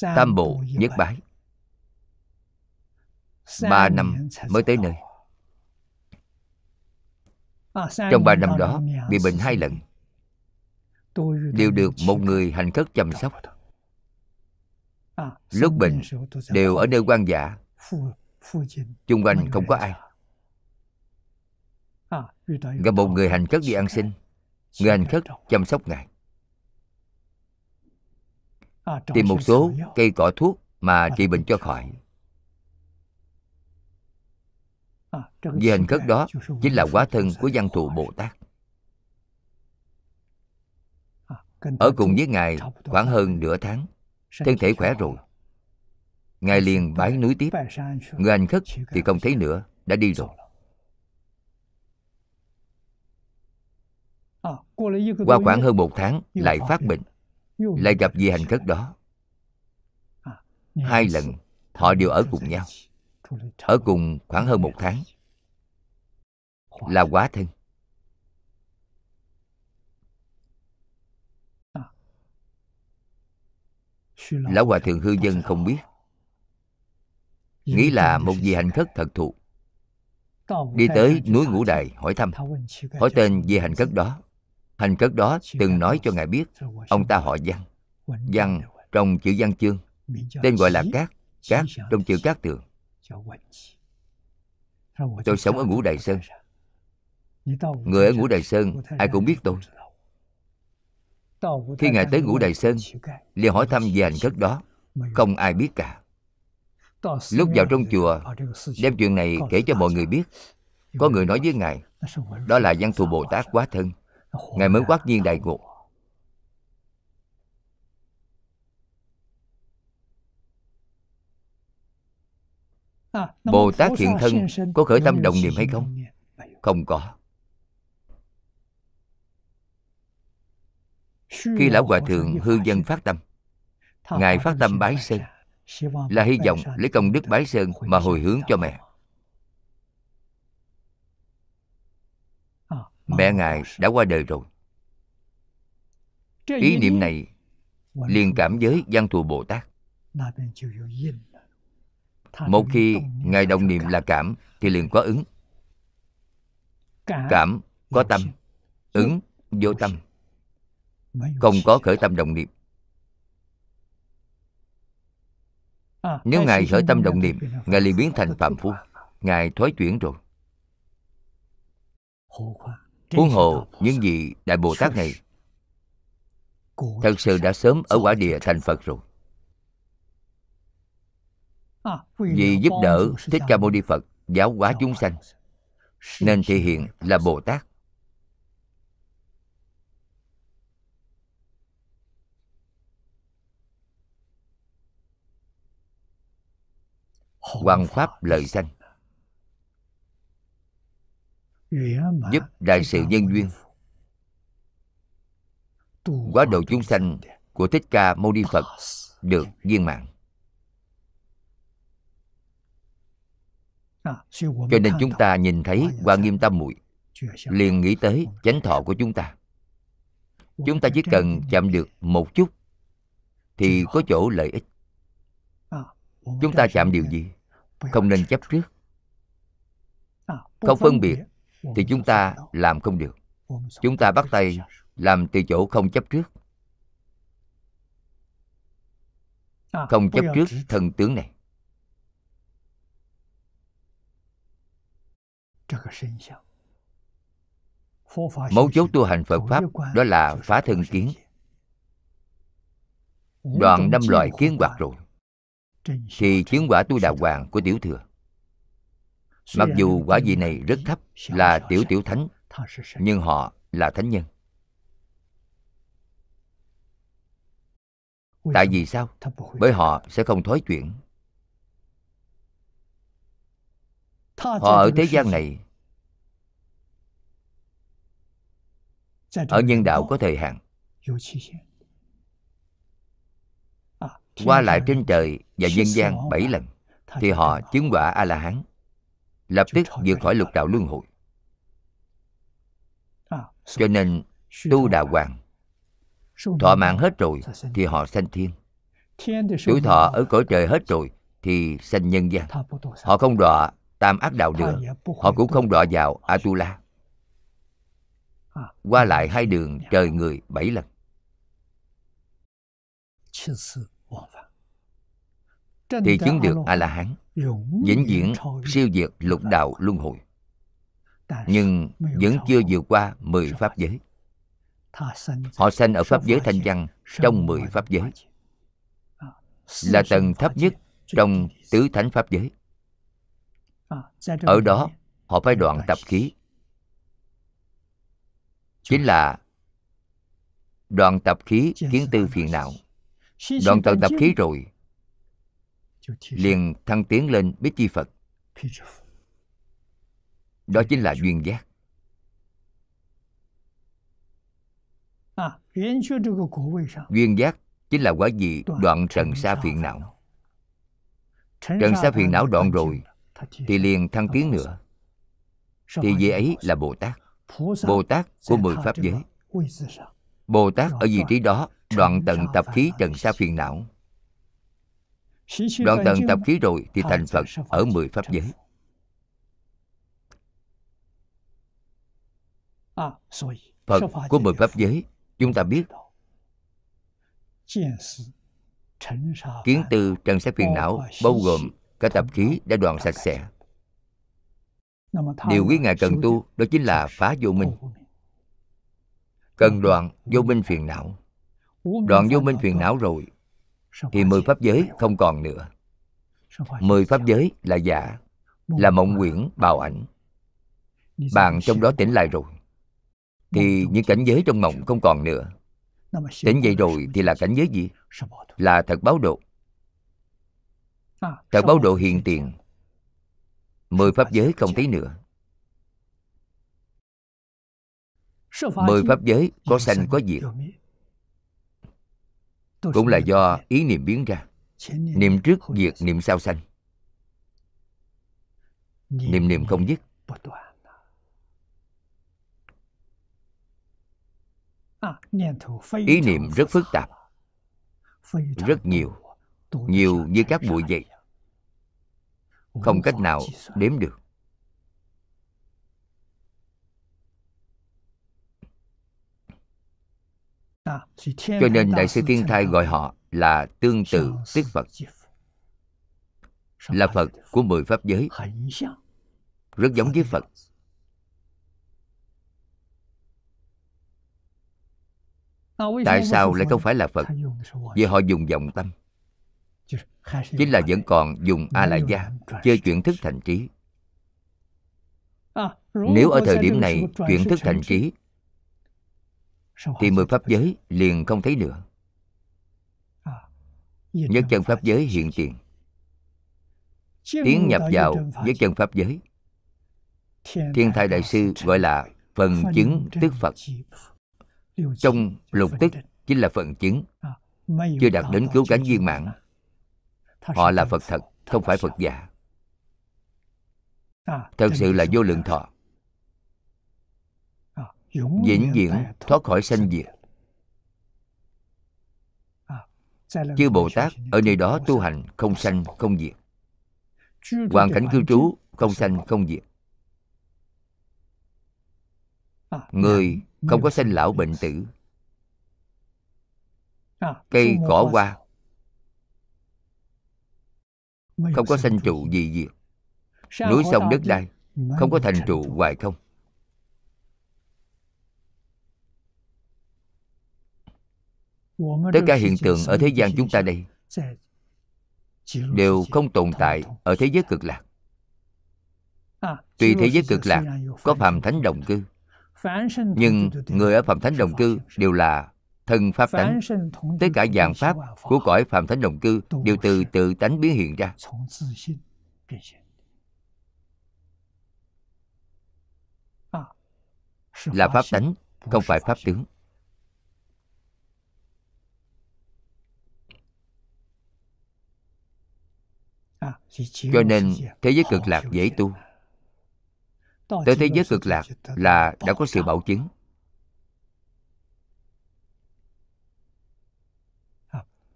Tam bộ nhất bái. Ba năm mới tới nơi. Trong ba năm đó bị bệnh hai lần. Đều được một người hành khất chăm sóc lúc bệnh đều ở nơi quan giả chung quanh không có ai gặp một người hành khất đi ăn xin người hành khất chăm sóc ngài。tìm một số cây cỏ thuốc mà trị bệnh cho khỏi。Vì hành khất đó chính là quá thân của văn thù bồ tát. Ở cùng với ngài khoảng hơn nửa tháng thân thể khỏe rồi. Ngài liền bái núi tiếp. Người hành khất thì không thấy nữa, đã đi rồi. Qua khoảng hơn một tháng, lại phát bệnh. Lại gặp vị hành khất đó. Hai lần, họ đều ở cùng nhau. Ở cùng khoảng hơn một tháng. Là quá thân. Lão hòa thượng hư dân không biết nghĩ là một vị hành khất thật thụ đi tới núi ngũ đài hỏi thăm hỏi tên vị hành khất đó hành khất đó từng nói cho ngài biết ông ta họ văn văn trong chữ văn chương tên gọi là cát cát trong chữ cát tường tôi sống ở ngũ đài sơn người ở ngũ đài sơn ai cũng biết tôi khi ngài tới ngũ đài sơn, liền hỏi thăm về hành khất đó. Không ai biết cả. Lúc vào trong chùa, đem chuyện này kể cho mọi người biết. Có người nói với ngài, đó là văn thù bồ tát quá thân. Ngài mới quát nhiên đại ngộ. Bồ tát hiện thân có khởi tâm đồng niệm hay không? Không có. Khi lão hòa thượng hư dân phát tâm ngài phát tâm bái sơn là hy vọng lấy công đức bái sơn mà hồi hướng cho mẹ. Mẹ ngài đã qua đời rồi. Ý niệm này liền cảm với văn thù bồ tát. Một khi ngài đồng niệm là cảm thì liền có ứng. Cảm có tâm ứng vô tâm không có khởi tâm đồng niệm. Nếu ngài khởi tâm đồng niệm ngài liền biến thành phạm phu. ngài thoái chuyển rồi. Huống hồ những vị đại bồ tát này thật sự đã sớm ở quả địa thành phật rồi. Vì giúp đỡ thích ca mâu ni phật giáo hóa chúng sanh nên thể hiện là bồ tát hoàng pháp lợi sanh giúp đại sự nhân duyên. Quá độ chúng sanh của thích ca mâu ni phật được viên mạng cho nên chúng ta nhìn thấy hoa nghiêm tâm muội liền nghĩ tới chánh thọ của chúng ta. Chúng ta chỉ cần chạm được một chút thì có chỗ lợi ích chúng ta chạm điều gì? không nên chấp trước. Không phân biệt thì chúng ta làm không được. Chúng ta bắt tay làm từ chỗ không chấp trước. Không chấp trước thân tướng này. Mấu chốt tu hành phật pháp đó là phá thân kiến. Đoạn năm loại kiến hoạt rồi thì chứng quả tu đà hoàng của tiểu thừa. Mặc dù quả vị này rất thấp là tiểu tiểu thánh nhưng họ là thánh nhân. Tại vì sao? Bởi họ sẽ không thói chuyển họ ở thế gian này ở nhân đạo có thời hạn qua lại trên trời và nhân gian bảy lần thì họ chứng quả a la hán lập tức vượt khỏi lục đạo luân hồi. Cho nên tu đà hoàng thọ mạng hết rồi thì họ sanh thiên. Tuổi thọ ở cõi trời hết rồi thì sanh nhân gian. Họ không đọa tam ác đạo nữa. Họ cũng không đọa vào atula. Qua lại hai đường trời người bảy lần thì chứng được a la hán vĩnh viễn siêu diệt lục đạo luân hồi. Nhưng vẫn chưa vượt qua mười pháp giới. Họ sanh ở pháp giới thanh văn trong mười pháp giới. là tầng thấp nhất trong tứ thánh pháp giới. Ở đó họ phải đoạn tập khí. chính là đoạn tập khí kiến tư phiền não. đoạn tận tập khí rồi liền thăng tiến lên bích chi phật. Đó chính là duyên giác. Duyên giác chính là quả gì đoạn trần sa phiền não. trần sa phiền não đoạn rồi thì liền thăng tiến nữa. Thì vị ấy là bồ tát. Bồ tát của mười pháp giới. bồ tát ở vị trí đó đoạn tận tập khí trần sa phiền não đoạn tận tập khí rồi thì thành phật ở mười pháp giới. phật. Của mười pháp giới chúng ta biết. kiến tư trần sa phiền não bao gồm cả tập khí đã đoạn sạch sẽ. điều quý ngài cần tu đó chính là phá vô minh. cần đoạn vô minh phiền não. Đoạn vô minh phiền não rồi thì mười pháp giới không? còn nữa. Mười pháp giới là giả là mộng quyển bào ảnh. bạn trong đó tỉnh lại rồi. Thì những cảnh giới trong mộng không còn nữa. Tỉnh dậy rồi thì là cảnh giới gì? Là thật báo độ. Thật báo độ hiện tiền. mười pháp giới không thấy nữa. Mười pháp giới có sanh có diệt cũng là do ý niệm biến ra. Niệm trước diệt niệm sau sanh. Niệm niệm không dứt. ý niệm rất phức tạp. Rất nhiều. nhiều như các bụi vậy. Không cách nào đếm được cho nên đại sư thiên thai gọi họ là tương tự tức phật. Là phật của mười pháp giới. Rất giống với phật. Tại sao lại không phải là phật? Vì họ dùng vọng tâm. Chính là vẫn còn dùng a la gia chơi chuyển thức thành trí. Nếu ở thời điểm này chuyển thức thành trí thì mười pháp giới liền không thấy nữa. Nhất chân pháp giới hiện tiền. Tiến nhập vào với chân pháp giới. Thiên thai đại sư gọi là phần chứng tức phật. trong lục tức chính là phần chứng. Chưa đạt đến cứu cánh viên mãn. họ là phật thật không phải phật giả thật sự là vô lượng thọ vĩnh viễn thoát khỏi sanh diệt. Chư bồ tát ở nơi đó tu hành không sanh không diệt. Hoàn cảnh cư trú không sanh không diệt. Người không có sanh lão bệnh tử. Cây cỏ hoa không có sanh trụ gì diệt. Núi sông đất đai không có thành trụ. hoài không tất cả hiện tượng ở thế gian chúng ta đây đều không tồn tại ở thế giới cực lạc. Tuy thế giới cực lạc có phàm thánh đồng cư Nhưng người ở phàm thánh đồng cư đều là thân pháp tánh Tất cả dạng pháp của cõi phàm thánh đồng cư Đều từ tự tánh biến hiện ra. Là pháp tánh, không phải pháp tướng Cho nên thế giới cực lạc dễ tu. Tới thế giới cực lạc là đã có sự bảo chứng.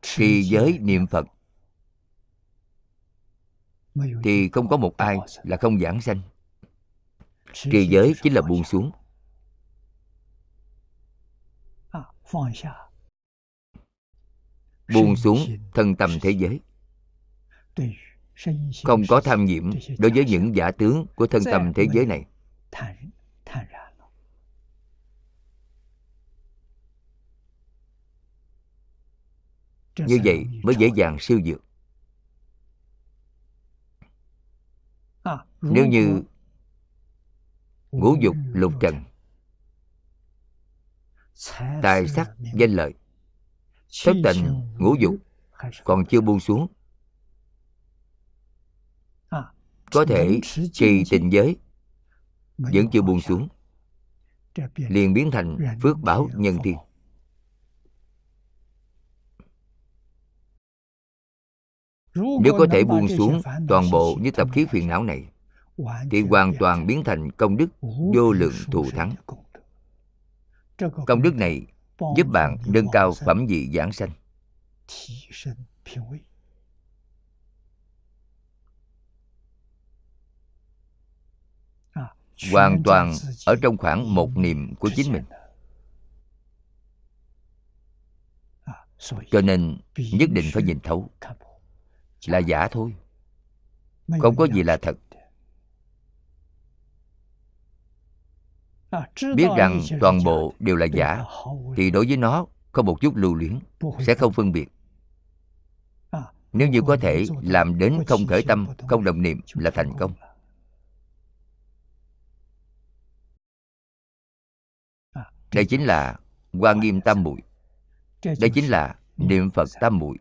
Khi giới niệm Phật Thì không có một ai là không giảng sanh. Trì giới chính là buông xuống. Buông xuống thân tâm thế giới không có tham nhiễm đối với những giả tướng của thân tâm thế giới này. như vậy mới dễ dàng siêu dược. nếu như ngũ dục lục trần tài sắc danh lợi thất tình ngũ dục còn chưa buông xuống có thể trì tịnh giới. Vẫn chưa buông xuống. Liền biến thành phước báo nhân thiên nếu có thể buông xuống toàn bộ những tập khí phiền não này, thì hoàn toàn biến thành công đức vô lượng thù thắng. Công đức này giúp bạn nâng cao phẩm vị giảng sanh. Hoàn toàn ở trong khoảng một niệm của chính mình. cho nên nhất định phải nhìn thấu. là giả thôi. không có gì là thật. biết rằng toàn bộ đều là giả thì đối với nó có một chút lưu luyến sẽ không phân biệt. Nếu như có thể làm đến không khởi tâm không đồng niệm là thành công đây chính là hoa nghiêm tam muội. Đây chính là niệm phật tam muội.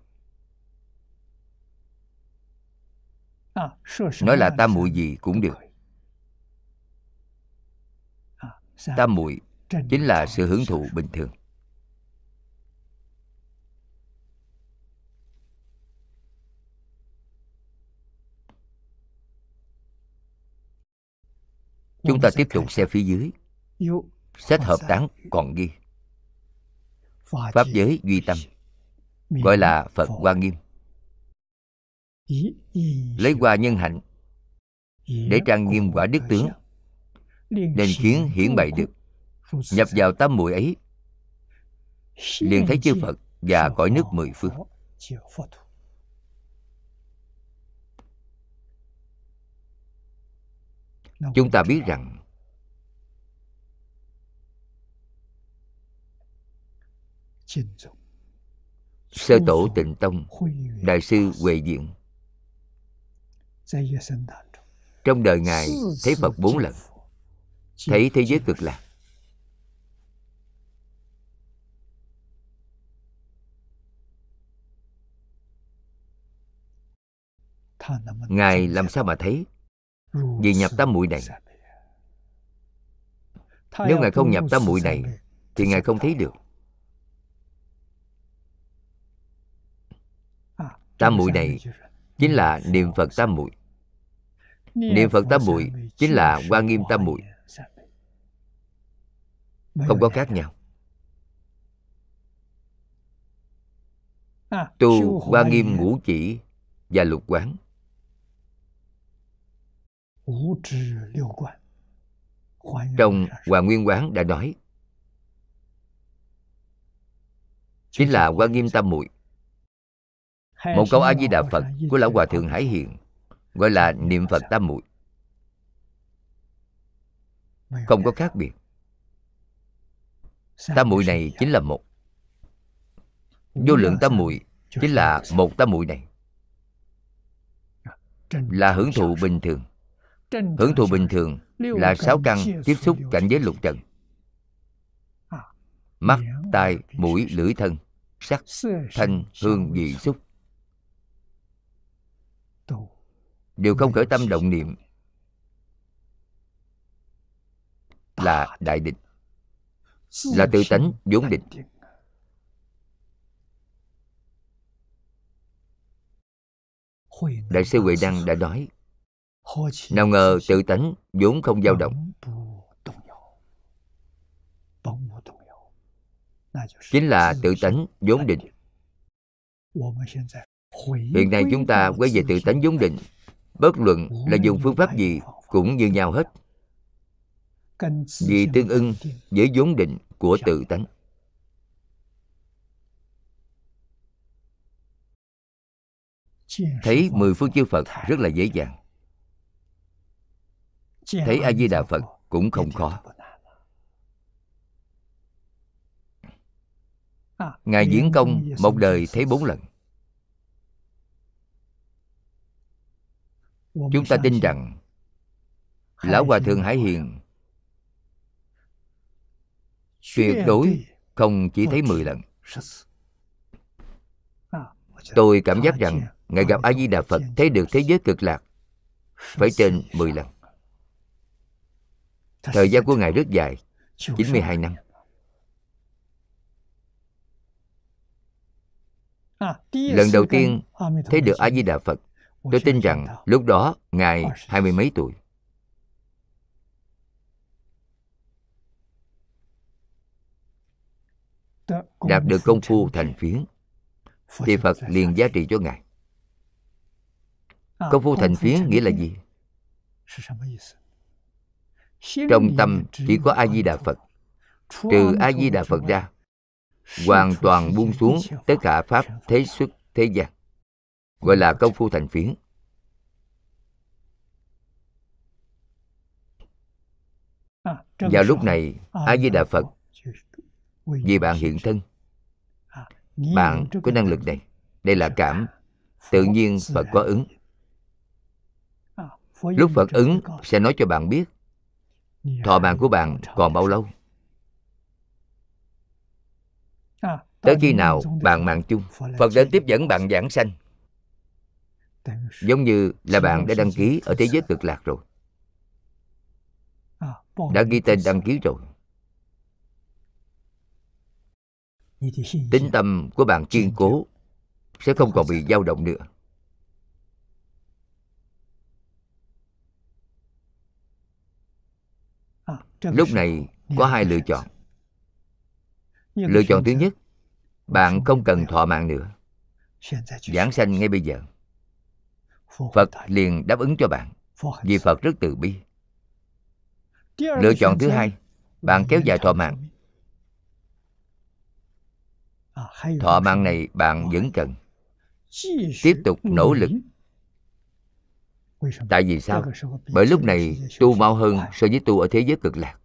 Nói là tam muội gì cũng được. Tam muội chính là sự hưởng thụ bình thường. Chúng ta tiếp tục xem phía dưới sách hợp tán còn ghi. Pháp giới duy tâm gọi là phật hoa nghiêm. Lấy qua nhân hạnh để trang nghiêm quả đức tướng. Nên khiến hiển bày được. Nhập vào tâm muội ấy liền thấy chư phật và cõi nước mười phương. chúng ta biết rằng sơ tổ tịnh tông đại sư huệ diện. Trong đời ngài thấy phật bốn lần. Thấy thế giới cực lạc ngài làm sao mà thấy? Vì nhập tam muội này. Nếu ngài không nhập tam muội này thì ngài không thấy được tam muội này chính là niệm phật tam muội niệm phật tam muội chính là hoa nghiêm tam muội không có khác nhau. Tu hoa nghiêm ngũ chỉ và lục quán. Trong hòa nguyên quán đã nói chính là hoa nghiêm tam muội một câu a di đà phật của lão hòa thượng hải hiền gọi là niệm phật tam muội. Không có khác biệt. Tam muội này chính là một. Vô lượng tam muội chính là một tam muội này. Là hưởng thụ bình thường. Hưởng thụ bình thường là sáu căn tiếp xúc cảnh giới lục trần. Mắt, tai, mũi, lưỡi thân Sắc, thanh, hương, vị, xúc Đều không khởi tâm động niệm. Là đại định Là tự tánh vốn định Đại sư Huệ Đăng đã nói Nào ngờ tự tánh vốn không dao động. Chính là tự tánh vốn định Hiện nay chúng ta quay về tự tánh vốn định Bất luận là dùng phương pháp gì cũng như nhau hết. Vì tương ưng với vốn định của tự tánh. Thấy mười phương chư Phật rất là dễ dàng. Thấy A-di-đà Phật cũng không khó. Ngài diễn công một đời thấy bốn lần Chúng ta tin rằng Lão Hòa Thượng Hải Hiền Tuyệt đối không chỉ thấy mười lần. Tôi cảm giác rằng Ngài gặp A-di-đà Phật thấy được thế giới cực lạc Phải trên 10 lần. Thời gian của Ngài rất dài 92 năm. Lần đầu tiên thấy được A-di-đà Phật Tôi tin rằng lúc đó Ngài hai mươi mấy tuổi. Đạt được công phu thành phiến, Thì Phật liền giá trị cho Ngài. Công phu thành phiến nghĩa là gì? Trong tâm chỉ có A-di-đà Phật. Trừ A-di-đà Phật ra, Hoàn toàn buông xuống tất cả Pháp, thế xuất, thế gian. Gọi là công phu thành phiến. Vào lúc này, A-di-đà Phật, Vì bạn hiện thân, Bạn có năng lực này. Đây là cảm Tự nhiên Phật có ứng. Lúc Phật ứng, sẽ nói cho bạn biết, Thọ mạng của bạn còn bao lâu. Tới khi nào bạn mạng chung, Phật đến tiếp dẫn bạn giảng sanh. Giống như là bạn đã đăng ký ở thế giới cực lạc rồi. Đã ghi tên đăng ký rồi. Tính tâm của bạn kiên cố Sẽ không còn bị dao động nữa. Lúc này có hai lựa chọn. Lựa chọn thứ nhất bạn không cần thọ mạng nữa. Giảng sanh ngay bây giờ phật liền đáp ứng cho bạn. Vì phật rất từ bi. Lựa chọn thứ hai bạn kéo dài thọ mạng thọ mạng này bạn vẫn cần. Tiếp tục nỗ lực. Tại vì sao? Bởi lúc này tu mau hơn so với tu ở thế giới cực lạc.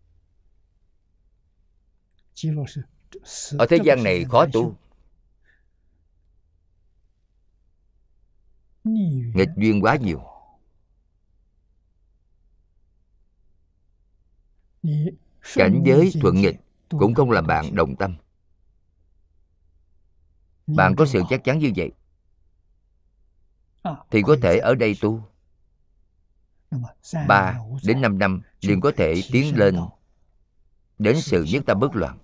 Ở thế gian này khó tu Nghịch duyên quá nhiều. Cảnh giới thuận nghịch cũng không làm bạn đồng tâm. Bạn có sự chắc chắn như vậy Thì có thể ở đây tu. 3 đến 5 năm liền có thể tiến lên đến sự nhất tâm bất loạn.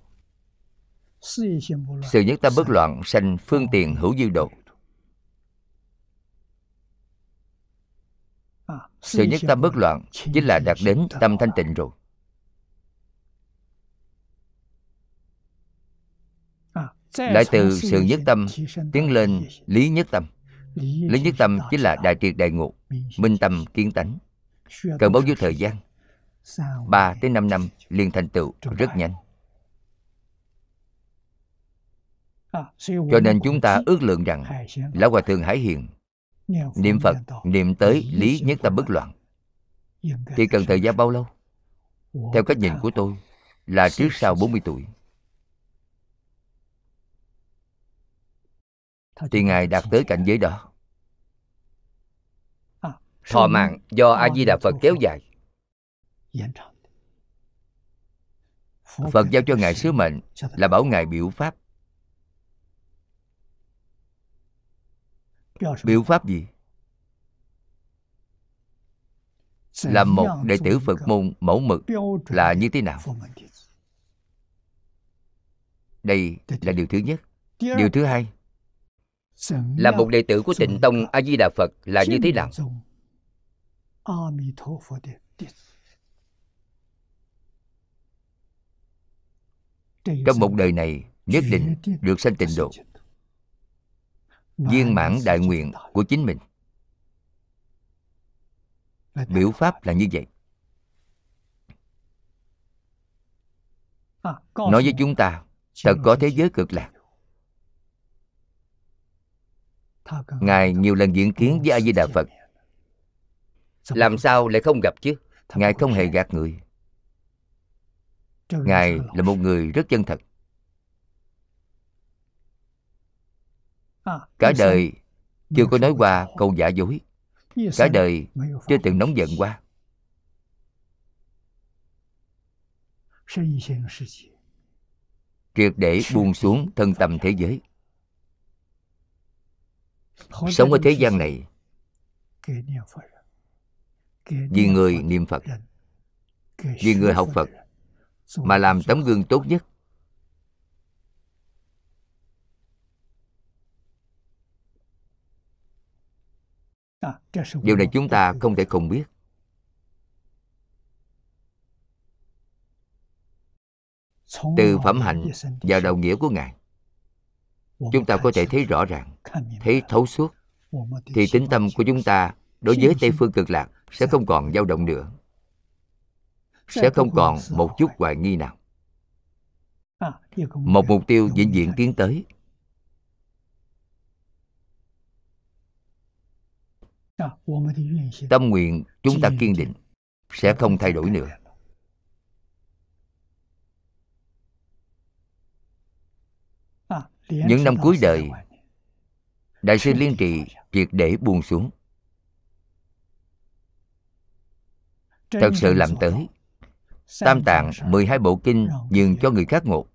Sự nhất tâm bất loạn sanh phương tiền hữu dư độ. Sự nhất tâm bất loạn chính là đạt đến tâm thanh tịnh rồi. Lại từ sự nhất tâm tiến lên lý nhất tâm. Lý nhất tâm chính là đại triệt đại ngộ, minh tâm kiến tánh. Cần bao nhiêu thời gian? 3 tới 5 năm liền thành tựu rất nhanh. Cho nên chúng ta ước lượng rằng Lão Hòa Thượng Hải Hiền Niệm Phật, niệm tới lý nhất tâm bất loạn. Thì cần thời gian bao lâu? Theo cách nhìn của tôi Là trước sau 40 tuổi. Thì Ngài đạt tới cảnh giới đó. Thọ mạng do a di đà phật kéo dài. Phật giao cho ngài sứ mệnh là bảo ngài biểu pháp biểu pháp gì? Là một đệ tử phật môn mẫu mực là như thế nào? đây là điều thứ nhất. điều thứ hai. là một đệ tử của tịnh tông a di đà phật là như thế nào? trong một đời này nhất định được sanh tịnh độ viên mãn đại nguyện của chính mình. Biểu pháp là như vậy. Nói với chúng ta thật có thế giới cực lạc. Ngài nhiều lần diễn kiến với a di đà phật. làm sao lại không gặp chứ? ngài không hề gạt người. Ngài là một người rất chân thật cả đời chưa có nói qua câu giả dối. Cả đời chưa từng nóng giận qua. Triệt để buông xuống thân tâm thế giới. Sống ở thế gian này vì người niệm phật vì người học phật mà làm tấm gương tốt nhất điều này chúng ta không thể không biết. Từ phẩm hạnh và đạo nghĩa của ngài, chúng ta có thể thấy rõ ràng, thấy thấu suốt, thì tính tâm của chúng ta đối với tây phương cực lạc sẽ không còn dao động nữa, sẽ không còn một chút hoài nghi nào. Một mục tiêu vĩnh viễn tiến tới tâm nguyện chúng ta kiên định sẽ không thay đổi nữa. những năm cuối đời đại sư liên trì triệt để buông xuống. Thật sự làm tới tam tạng 12 bộ kinh nhường cho người khác ngộ.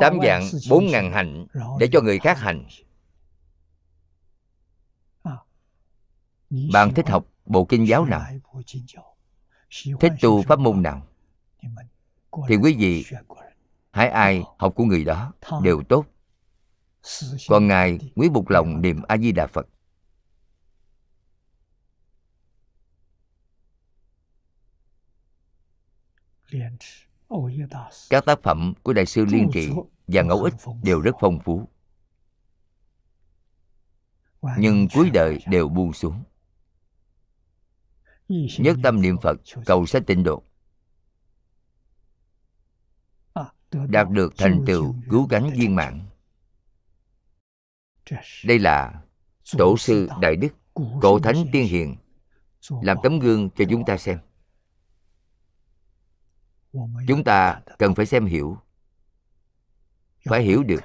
Tám dạng bốn ngàn hạnh để cho người khác hành bạn thích học bộ kinh giáo nào? Thích tu pháp môn nào? Thì quý vị hãy ai học của người đó đều tốt. Còn ngài quý bục lòng niệm a di đà phật. Các tác phẩm của đại sư liên trị và ngẫu ích đều rất phong phú. Nhưng cuối đời đều buông xuống nhất tâm niệm phật, cầu sanh tịnh độ đạt được thành tựu cứu cánh viên mạng đây là tổ sư đại đức, cổ thánh tiên hiền, làm tấm gương cho chúng ta xem. Chúng ta cần phải xem hiểu, phải hiểu được.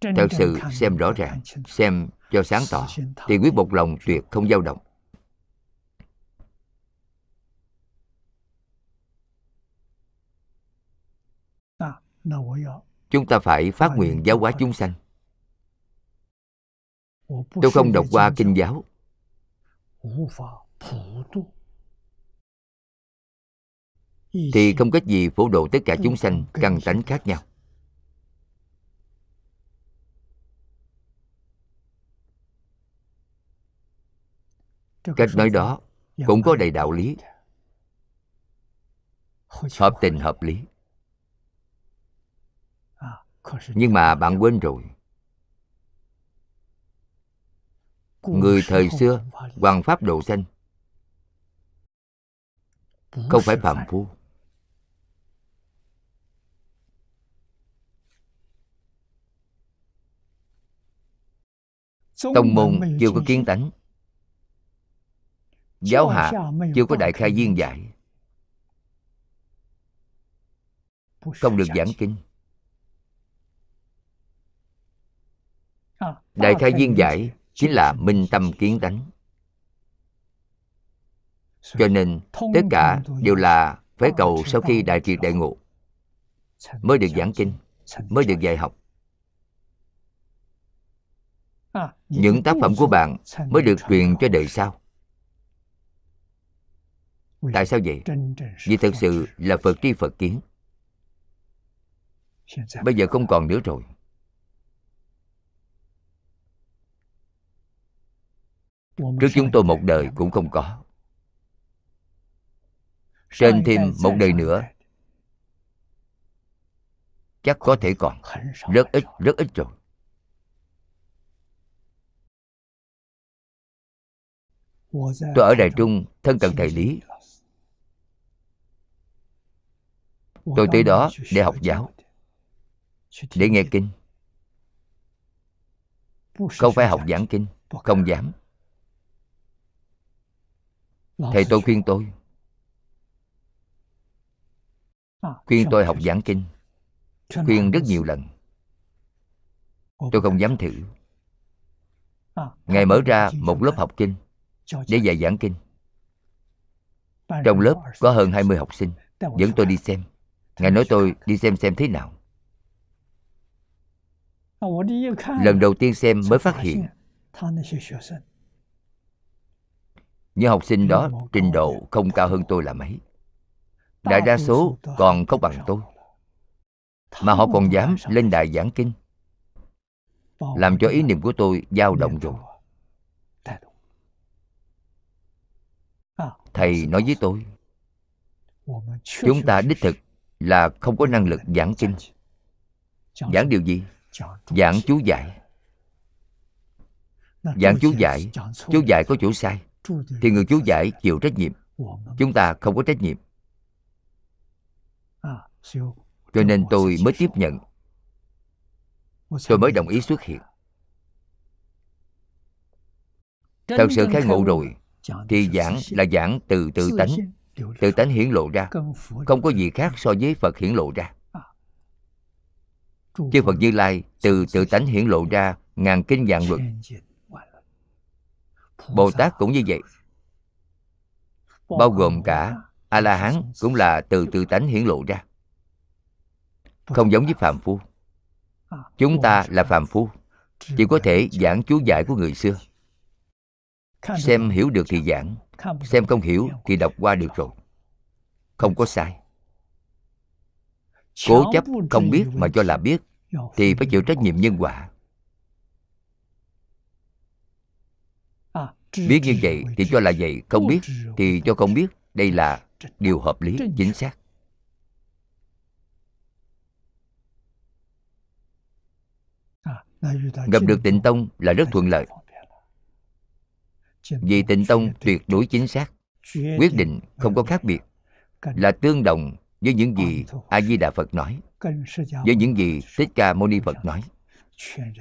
Thật sự xem rõ ràng, xem cho sáng tỏ, thì quyết một lòng tuyệt không dao động. Chúng ta phải phát nguyện giáo hóa chúng sanh. Tôi không đọc qua kinh giáo. Thì không cách gì phổ độ tất cả chúng sanh căn tánh khác nhau. Cách nói đó cũng có đầy đạo lý. Hợp tình hợp lý nhưng mà bạn quên rồi. Người thời xưa hoàng pháp độ sanh. Không phải phạm phu. tông môn chưa có kiến tánh. giáo hạ chưa có đại khai viên giải không được giảng kinh đại khai viên giải chính là minh tâm kiến tánh. Cho nên tất cả đều là phải cầu sau khi đại triệt đại ngộ. Mới được giảng kinh mới được dạy học. Những tác phẩm của bạn mới được truyền cho đời sau. Tại sao vậy? vì thực sự là phật tri phật kiến. Bây giờ không còn nữa rồi trước chúng tôi một đời cũng không có. Trên thêm một đời nữa chắc có thể còn. Rất ít rất ít rồi. Tôi ở đài trung thân cận thầy lý. tôi tới đó để học giáo để nghe kinh. Không phải học giảng kinh. không dám thầy tôi khuyên tôi khuyên tôi học giảng kinh khuyên rất nhiều lần tôi không dám thử ngài mở ra một lớp học kinh để dạy giảng kinh trong lớp có hơn 20 học sinh dẫn tôi đi xem ngài nói tôi đi xem xem thế nào lần đầu tiên xem mới phát hiện những học sinh đó trình độ không cao hơn tôi là mấy. Đại đa số còn không bằng tôi. Mà họ còn dám lên đài giảng kinh. Làm cho ý niệm của tôi dao động rồi. thầy nói với tôi chúng ta đích thực là không có năng lực giảng kinh. giảng điều gì? Giảng chú giải. Giảng chú giải. chú giải có chỗ sai thì người chú giải chịu trách nhiệm. Chúng ta không có trách nhiệm. Cho nên tôi mới tiếp nhận. Tôi mới đồng ý xuất hiện. Thật sự khai ngộ rồi. thì giảng là giảng từ tự tánh. tự tánh hiển lộ ra. Không có gì khác so với phật hiển lộ ra. Chư phật như lai từ tự tánh hiển lộ ra ngàn kinh vạn luật bồ tát cũng như vậy. Bao gồm cả a la hán cũng là từ Tư tánh hiển lộ ra. Không giống với phàm phu. Chúng ta là phàm phu, chỉ có thể giảng chú giải của người xưa. Xem hiểu được thì giảng, xem không hiểu thì đọc qua được rồi. Không có sai. Cố chấp không biết mà cho là biết, thì phải chịu trách nhiệm nhân quả. Biết như vậy thì cho là vậy, không biết thì cho không biết. Đây là điều hợp lý, chính xác. Gặp được tịnh tông là rất thuận lợi. Vì tịnh tông tuyệt đối chính xác. Quyết định không có khác biệt, là tương đồng với những gì a di đà phật nói, với những gì thích ca mâu ni phật nói.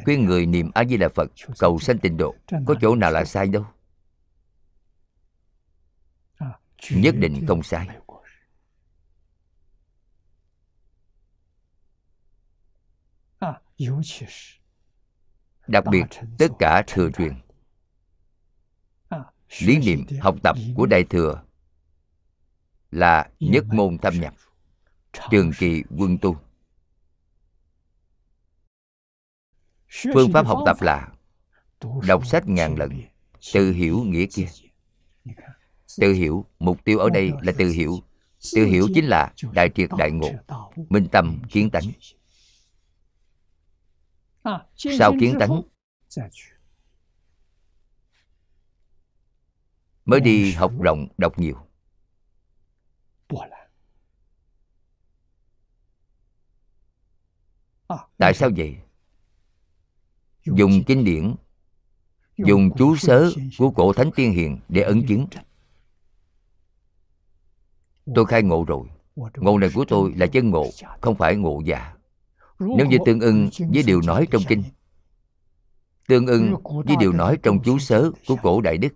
Khuyên người niệm a di đà phật cầu sanh tịnh độ, có chỗ nào là sai đâu? Nhất định không sai. đặc biệt tất cả thừa truyền. lý niệm học tập của đại thừa là nhất môn thâm nhập. trường kỳ quân tu. phương pháp học tập là đọc sách ngàn lần tự hiểu nghĩa kia tự hiểu mục tiêu ở đây là tự hiểu. tự hiểu chính là đại triệt đại ngộ. minh tâm kiến tánh. Sau kiến tánh. mới đi học rộng đọc nhiều. Tại sao vậy? Dùng kinh điển dùng chú sớ của cổ thánh tiên hiền để ấn chứng tôi khai ngộ rồi. Ngộ này của tôi là chân ngộ không phải ngộ giả nếu như tương ưng với điều nói trong kinh tương ưng với điều nói trong chú sớ của cổ đại đức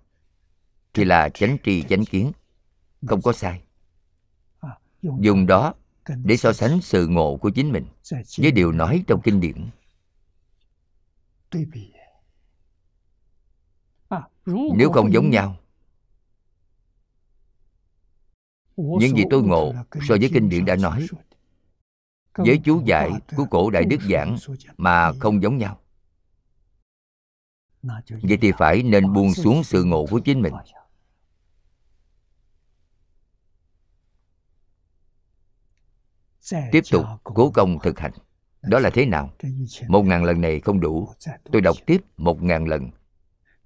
thì là chánh tri chánh kiến. Không có sai. Dùng đó để so sánh sự ngộ của chính mình với điều nói trong kinh điển. Nếu không giống nhau những gì tôi ngộ so với kinh điển đã nói. với chú giải của cổ đại đức giảng mà không giống nhau. Vậy thì phải nên buông xuống sự ngộ của chính mình. tiếp tục cố công thực hành. đó là thế nào? một ngàn lần này không đủ. Tôi đọc tiếp một ngàn lần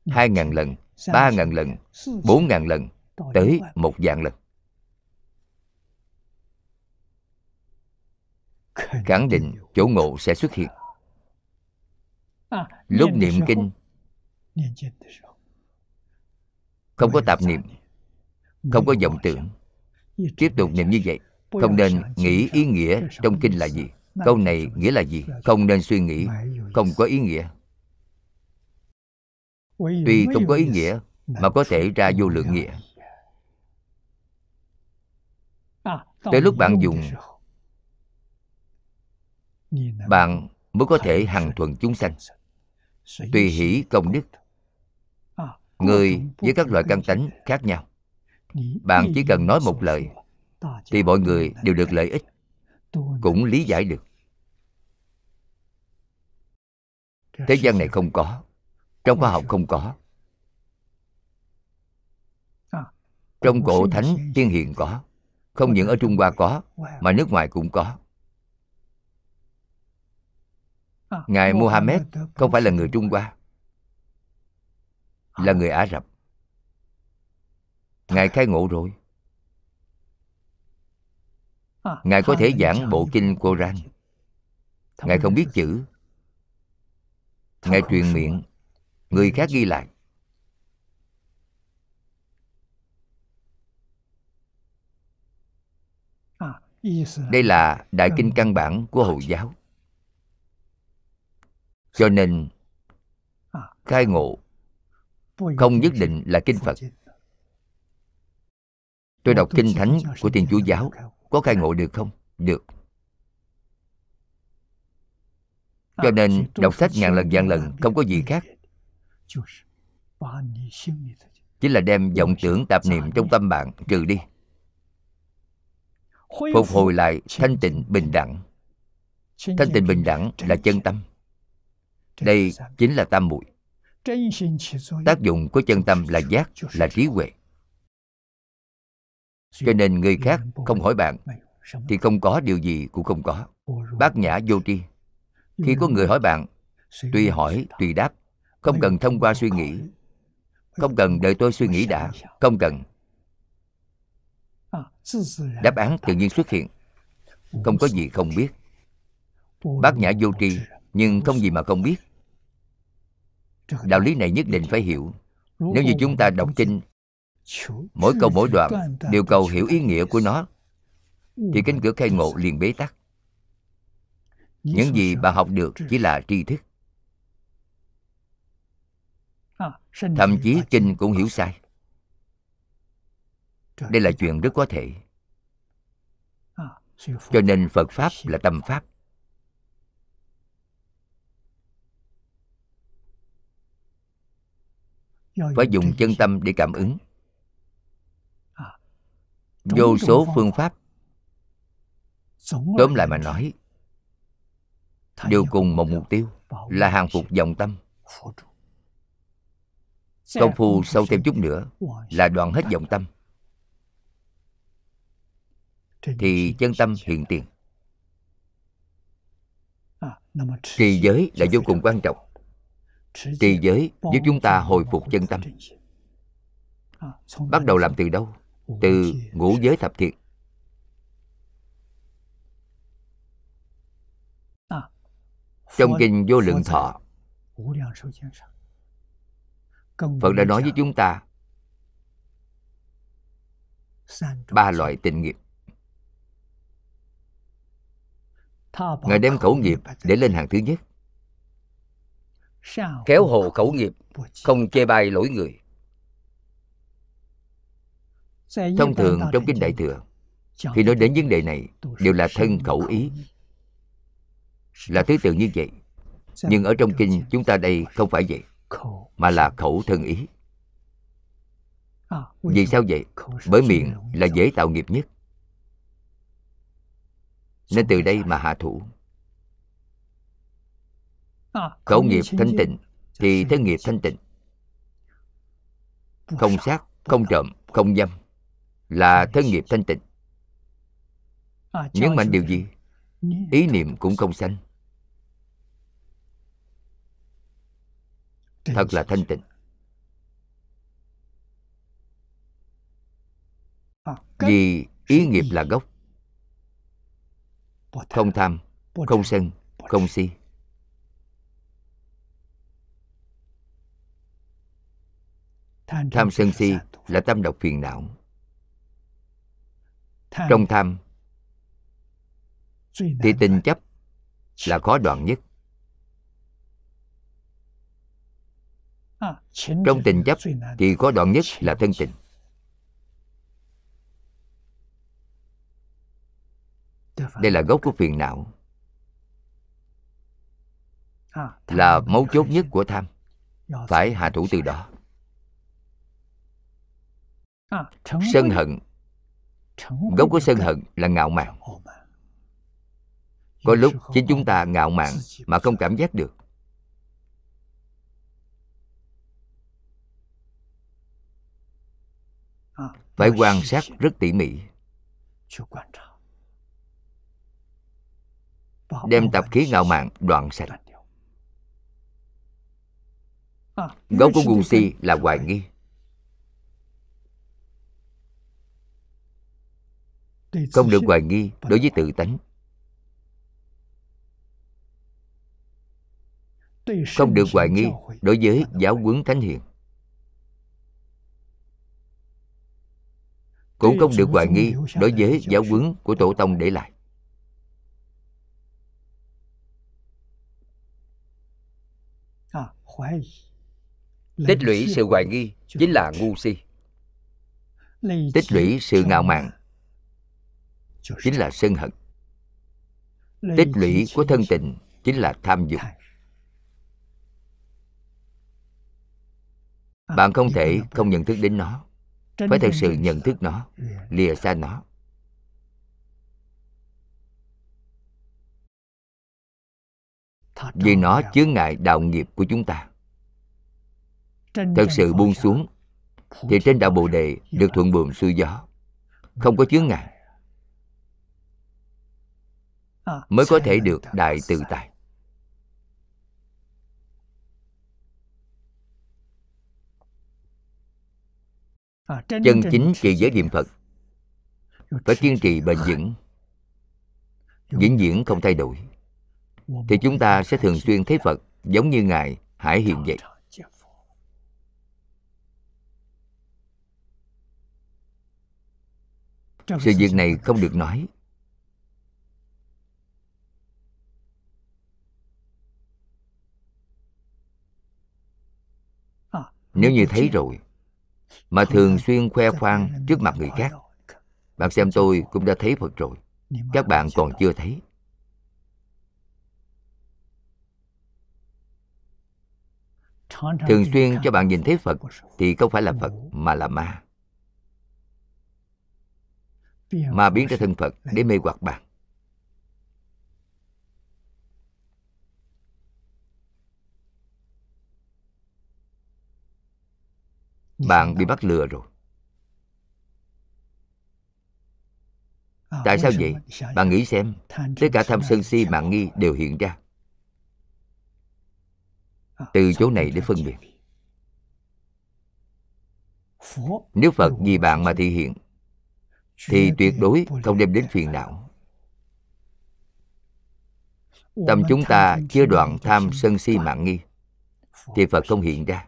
hai ngàn lần ba ngàn lần bốn ngàn lần tới một vạn lần khẳng định chỗ ngộ sẽ xuất hiện. Lúc niệm kinh. Không có tạp niệm không có vọng tưởng. tiếp tục niệm như vậy không nên nghĩ ý nghĩa trong kinh là gì? câu này nghĩa là gì? không nên suy nghĩ không có ý nghĩa. Tuy không có ý nghĩa mà có thể ra vô lượng nghĩa. tới lúc bạn dùng bạn mới có thể hằng thuận chúng sanh. tùy hỷ công đức. Người với các loại căn tánh khác nhau. Bạn chỉ cần nói một lời thì mọi người đều được lợi ích cũng lý giải được. Thế gian này không có trong khoa học không có. Trong cổ thánh tiên hiền có không những ở trung hoa có mà nước ngoài cũng có ngài muhammad không phải là người trung hoa là người ả rập. Ngài khai ngộ rồi. Ngài có thể giảng bộ kinh koran ngài không biết chữ. Ngài truyền miệng người khác ghi lại. Đây là đại kinh căn bản của hồi giáo cho nên khai ngộ không nhất định là kinh phật. tôi đọc kinh thánh của thiên chúa giáo có khai ngộ được không? Được. Cho nên đọc sách ngàn lần vạn lần không có gì khác. Chính là đem vọng tưởng tạp niệm trong tâm bạn trừ đi. Phục hồi lại thanh tịnh bình đẳng. thanh tịnh bình đẳng là chân tâm đây chính là tam muội. Tác dụng của chân tâm là giác, là trí huệ. Cho nên người khác không hỏi bạn, thì không có điều gì cũng không có. Bát nhã vô tri. Khi có người hỏi bạn tùy hỏi tùy đáp, không cần thông qua suy nghĩ. Không cần đợi tôi suy nghĩ đã, không cần. Đáp án tự nhiên xuất hiện. Không có gì không biết. Bát nhã vô tri, nhưng không gì mà không biết đạo lý này nhất định phải hiểu. Nếu như chúng ta đọc kinh mỗi câu mỗi đoạn đều cầu hiểu ý nghĩa của nó. Thì cánh cửa khai ngộ liền bế tắc. Những gì bà học được chỉ là tri thức. Thậm chí kinh cũng hiểu sai. Đây là chuyện rất có thể. Cho nên phật pháp là tâm pháp phải dùng chân tâm để cảm ứng. Vô số phương pháp. Tóm lại mà nói đều cùng một mục tiêu là hàng phục dòng tâm. công phu sâu thêm chút nữa là đoạn hết dòng tâm. thì chân tâm hiện tiền. Trì giới là vô cùng quan trọng trì giới giúp chúng ta hồi phục chân tâm. Bắt đầu làm từ đâu? Từ ngũ giới thập thiện. Trong kinh vô lượng thọ, phật đã nói với chúng ta ba loại tình nghiệp. Ngài đem khẩu nghiệp để lên hàng thứ nhất khéo hộ khẩu nghiệp không chê bai lỗi người. Thông thường trong kinh đại thừa khi nói đến vấn đề này đều là thân khẩu ý. là thứ tự như vậy. nhưng ở trong kinh chúng ta đây không phải vậy mà là khẩu thân ý. Vì sao vậy? bởi miệng là dễ tạo nghiệp nhất. Nên từ đây mà hạ thủ khẩu nghiệp thanh tịnh thì thân nghiệp thanh tịnh. Không sát không trộm không dâm. Là thân nghiệp thanh tịnh. Nhấn mạnh điều gì ý niệm cũng không sanh. Thật là thanh tịnh. Vì ý nghiệp là gốc. Không tham không sân không si tham sân si là tâm độc phiền não. Trong tham thì tình chấp là khó đoạn nhất. Trong tình chấp thì khó đoạn nhất là thân tình. Đây là gốc của phiền não. Là mấu chốt nhất của tham. Phải hạ thủ từ đó sân hận. Gốc của sân hận là ngạo mạn. Có lúc chính chúng ta ngạo mạn mà không cảm giác được. Phải quan sát rất tỉ mỉ. Đem tập khí ngạo mạn đoạn sạch. gốc của ngu si là hoài nghi không được hoài nghi đối với tự tánh. Không được hoài nghi đối với giáo huấn thánh hiền. cũng không được hoài nghi đối với giáo huấn của tổ tông để lại. Tích lũy sự hoài nghi chính là ngu si. Tích lũy sự ngạo mạn chính là sân hận. Tích lũy của thân tình chính là tham dục. Bạn không thể không nhận thức đến nó phải thật sự nhận thức nó lìa xa nó. Vì nó chướng ngại đạo nghiệp của chúng ta. Thật sự buông xuống thì trên đạo bồ đề được thuận buồm xuôi gió không có chướng ngại mới có thể được đại tự tại. Chân chính trì giới niệm phật. Phải kiên trì bền vững. Vĩnh viễn không thay đổi. Thì chúng ta sẽ thường xuyên thấy phật giống như ngài hải hiện vậy. sự việc này không được nói nếu như thấy rồi mà thường xuyên khoe khoang trước mặt người khác bạn xem tôi cũng đã thấy phật rồi. Các bạn còn chưa thấy. Thường xuyên cho bạn nhìn thấy phật thì không phải là phật mà là ma. Ma biến ra thân phật để mê hoặc bạn bạn bị bắt lừa rồi. Tại sao vậy? bạn nghĩ xem tất cả tham sân si mạng nghi đều hiện ra. Từ chỗ này để phân biệt. nếu phật vì bạn mà thị hiện thì tuyệt đối không đem đến phiền não. Tâm chúng ta chưa đoạn tham sân si mạng nghi thì phật không hiện ra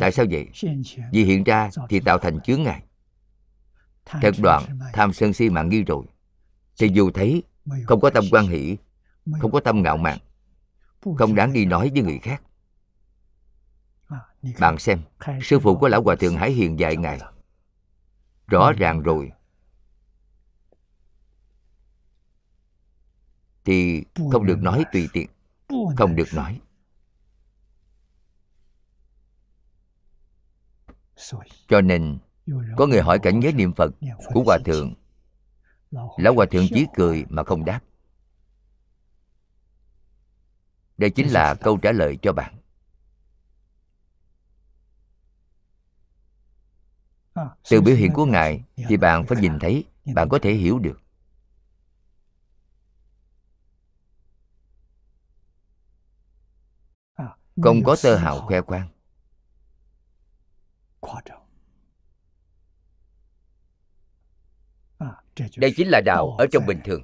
tại sao vậy? vì hiện ra thì tạo thành chướng ngại. Thật đoạn tham sân si mạng nghi rồi. Thì dù thấy không có tâm quan hỷ không có tâm ngạo mạn không đáng đi nói với người khác. Bạn xem sư phụ của lão hòa thượng hải hiền dạy ngài. rõ ràng rồi. Thì không được nói tùy tiện. Không được nói cho nên có người hỏi cảnh giới niệm phật của hòa thượng. Lão hòa thượng chỉ cười mà không đáp. Đây chính là câu trả lời cho bạn. Từ biểu hiện của ngài thì bạn phải nhìn thấy bạn có thể hiểu được. Không có tơ hào khoe khoang đây chính là đạo ở trong bình thường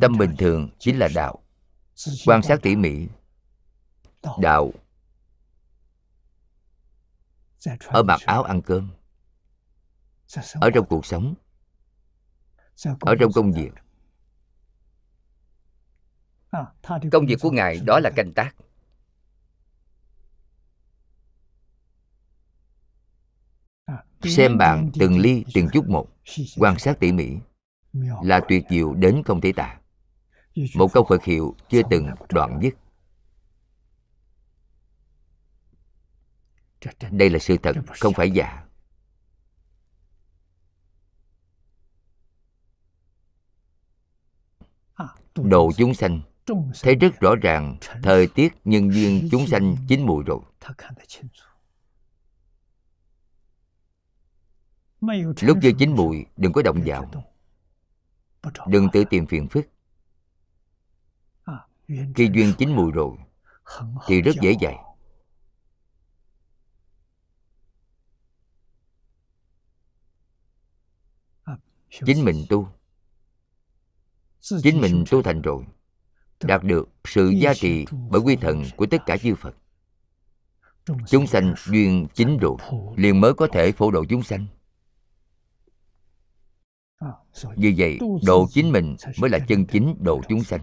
tâm bình thường chính là đạo。quan sát tỉ mỉ。đạo。ở mặc áo ăn cơm。ở trong cuộc sống。ở trong công việc。công việc của ngài đó là canh tác xem bạn từng ly từng chút một, quan sát tỉ mỉ. Là tuyệt diệu đến không thể tả. Một câu phật hiệu chưa từng đoạn dứt. Đây là sự thật, không phải giả. Độ chúng sanh. Thấy rất rõ ràng thời tiết nhân duyên chúng sanh chín mùi rồi. Lúc chưa chín mùi, đừng có động vào. Đừng tự tìm phiền phức. Khi duyên chín mùi rồi, thì rất dễ dạy chính mình tu. Chính mình tu thành rồi, đạt được sự giá trị bởi quy thần của tất cả chư phật. Chúng sanh duyên chính rồi, liền mới có thể phổ độ chúng sanh vì vậy, độ chính mình mới là chân chính độ chúng sanh.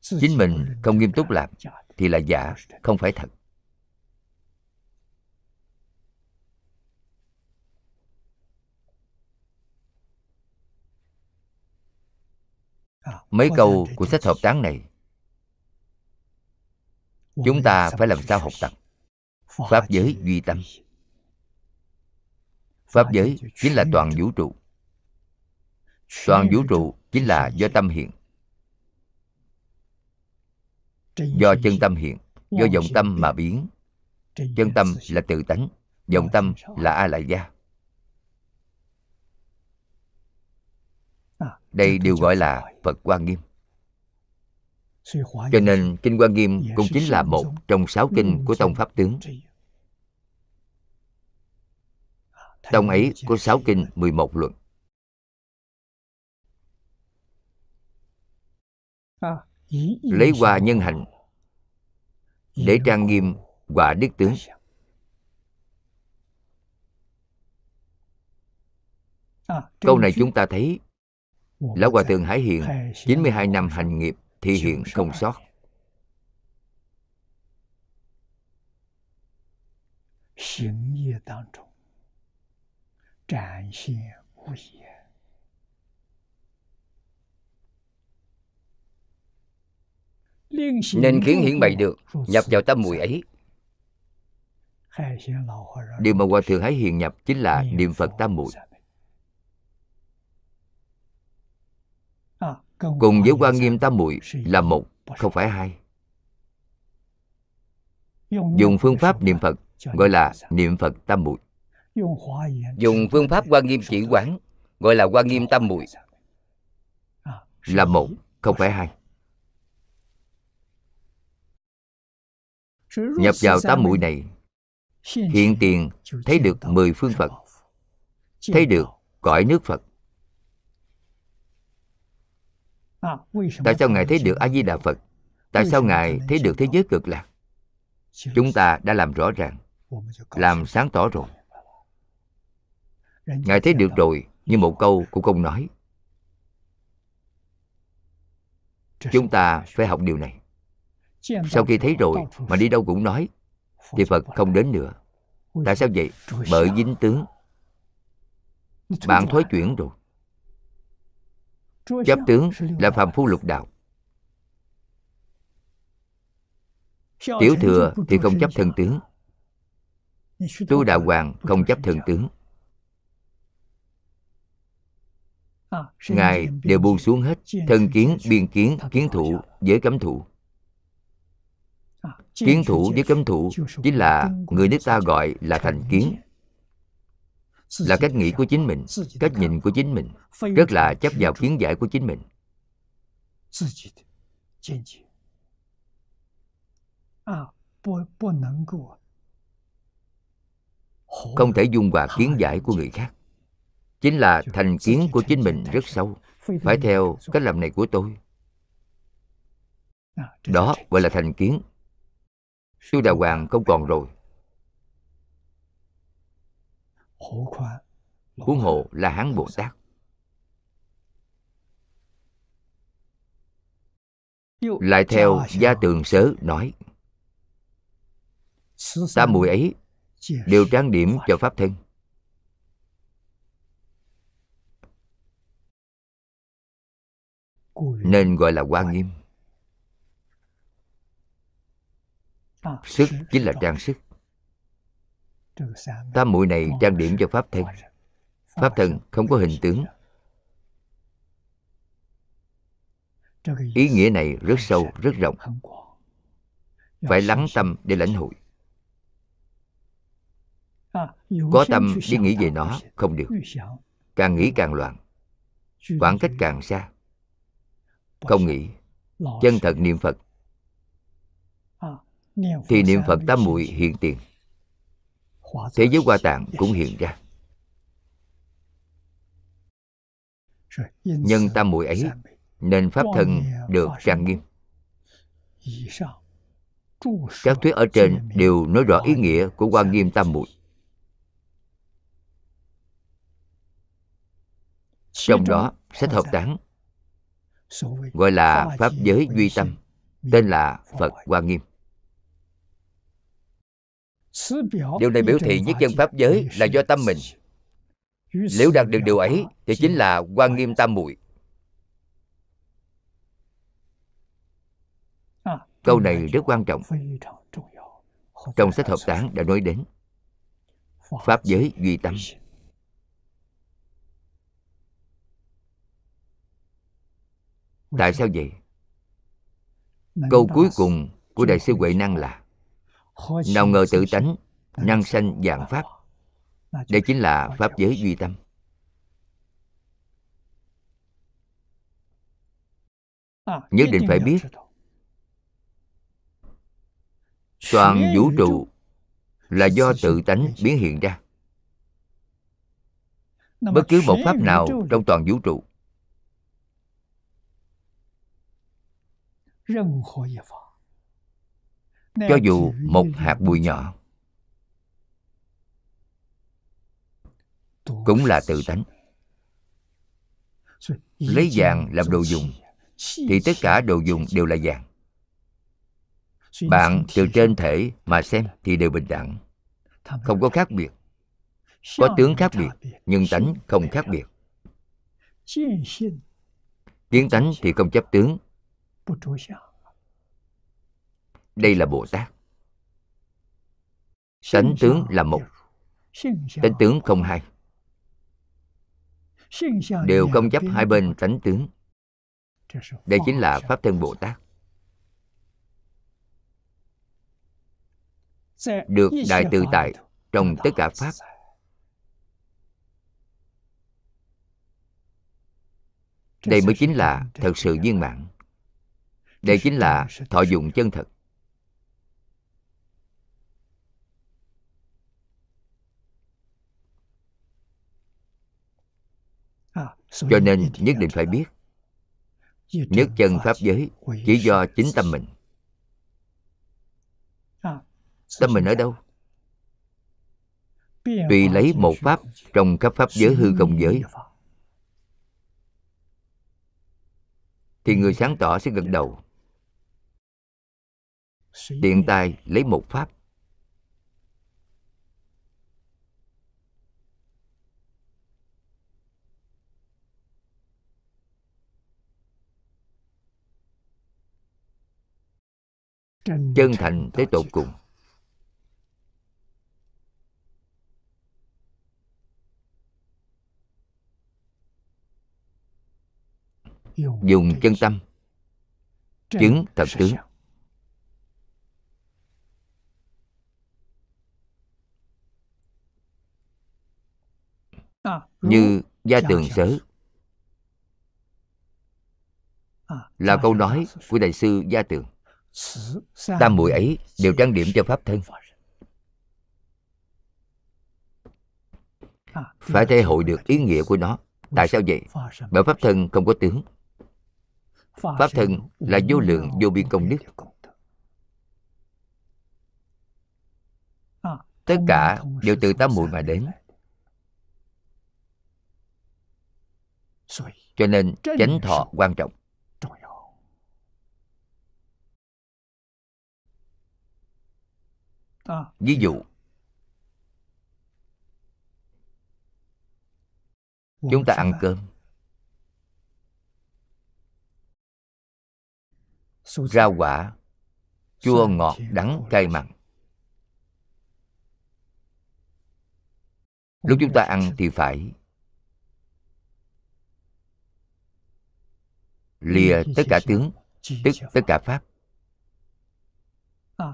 Chính mình không nghiêm túc làm thì là giả, không phải thật. Mấy câu của sách hợp tán này, chúng ta phải làm sao học tập? Pháp giới duy tâm. Pháp giới chính là toàn vũ trụ toàn vũ trụ chính là do tâm hiện. Do chân tâm hiện do vọng tâm mà biến. Chân tâm là tự tánh vọng tâm là a lại gia. Đây đều gọi là phật quan nghiêm. Cho nên kinh quan nghiêm cũng chính là một trong sáu kinh của tông pháp tướng. tông ấy có sáu kinh 11 luận lấy hoa nhân hạnh để trang nghiêm quả đức tướng. câu này chúng ta thấy lão hòa thượng hải hiện 92 năm hành nghiệp thị hiện không sót nên khiến hiển bày được nhập vào tâm mùi ấy. Điều mà hòa thượng hải hiền nhập chính là niệm phật tam muội. cùng với quan nghiêm tam muội là một không phải hai. Dùng phương pháp niệm phật gọi là niệm phật tam muội. Dùng phương pháp quan nghiêm chỉ quán gọi là quan nghiêm tam muội. là một không phải hai nhập vào tam muội này, hiện tiền thấy được mười phương phật, thấy được cõi nước phật. Tại sao ngài thấy được a di đà phật? Tại sao ngài thấy được thế giới cực lạc? Chúng ta đã làm rõ ràng, làm sáng tỏ rồi. Ngài thấy được rồi nhưng một câu cũng không nói. Chúng ta phải học điều này sau khi thấy rồi mà đi đâu cũng nói thì phật không đến nữa. Tại sao vậy? Bởi dính tướng. Bạn thối chuyển rồi. Chấp tướng là phàm phu lục đạo. Tiểu thừa thì không chấp thân tướng. Tu đạo hoàng không chấp thân tướng. Ngài đều buông xuống hết thân kiến, biên kiến kiến thủ, giới cấm thủ kiến thủ với cấm thủ chính là người nước ta gọi là thành kiến là cách nghĩ của chính mình cách nhìn của chính mình rất là chấp vào kiến giải của chính mình không thể dung hòa kiến giải của người khác chính là thành kiến của chính mình rất sâu phải theo cách làm này của tôi。đó gọi là thành kiến Sư đà hoàng không còn rồi. Huống hộ là hán bồ tát. Lại theo gia tường sớ nói tam mùi ấy đều trang điểm cho pháp thân. Nên gọi là quan nghiêm. Sức chính là trang sức. tam muội này trang điểm cho pháp thân pháp thân không có hình tướng. ý nghĩa này rất sâu rất rộng. phải lắng tâm để lãnh hội. Có tâm đi nghĩ về nó không được. càng nghĩ càng loạn. Khoảng cách càng xa. không nghĩ. chân thật niệm phật thì niệm phật tam muội hiện tiền. Thế giới hoa tạng cũng hiện ra. Nhân tam muội ấy nên pháp thân được trang nghiêm. các thuyết ở trên đều nói rõ ý nghĩa của quan nghiêm tam muội. trong đó sách hợp tán gọi là pháp giới duy tâm tên là phật hoa nghiêm điều này biểu thị nhất chân pháp giới là do tâm mình. nếu đạt được điều ấy thì chính là quan nghiêm tam muội. Câu này rất quan trọng. trong sách hợp tán đã nói đến pháp giới duy tâm. tại sao vậy? câu cuối cùng của đại sư huệ năng là nào ngờ tự tánh năng sanh dạng pháp. đây chính là pháp giới duy tâm. nhất định phải biết. toàn vũ trụ là do tự tánh biến hiện ra. Bất cứ một pháp nào trong toàn vũ trụ cho dù một hạt bụi nhỏ cũng là tự tánh. Lấy vàng làm đồ dùng. thì tất cả đồ dùng đều là vàng. Bạn từ trên thể mà xem thì đều bình đẳng. Không có khác biệt. Có tướng khác biệt nhưng tánh không khác biệt. Kiến tánh thì không chấp tướng đây là bồ tát. Tánh tướng là một. Tánh tướng không hai. Đều không chấp hai bên tánh tướng. Đây chính là pháp thân bồ tát. Được đại tự tại trong tất cả pháp. Đây mới chính là thật sự viên mãn. Đây chính là thọ dụng chân thật. Cho nên nhất định phải biết nhất chân pháp giới chỉ do chính tâm mình. Tâm mình ở đâu? Tùy lấy một pháp trong các pháp giới hư không giới. Thì người sáng tỏ sẽ gật đầu. Tiện tay lấy một pháp chân thành tới tột cùng. dùng chân tâm. Chứng thật tướng. như gia tường sớ là câu nói của đại sư gia tường tam muội ấy đều trang điểm cho pháp thân. Phải thể hội được ý nghĩa của nó. Tại sao vậy? Bởi pháp thân không có tướng. Pháp thân là vô lượng vô biên công đức. tất cả đều từ tam muội mà đến cho nên chánh thọ quan trọng ví dụ. Chúng ta ăn cơm. Rau quả chua ngọt đắng cay mặn. Lúc chúng ta ăn thì phải lìa tất cả tướng tức tất cả pháp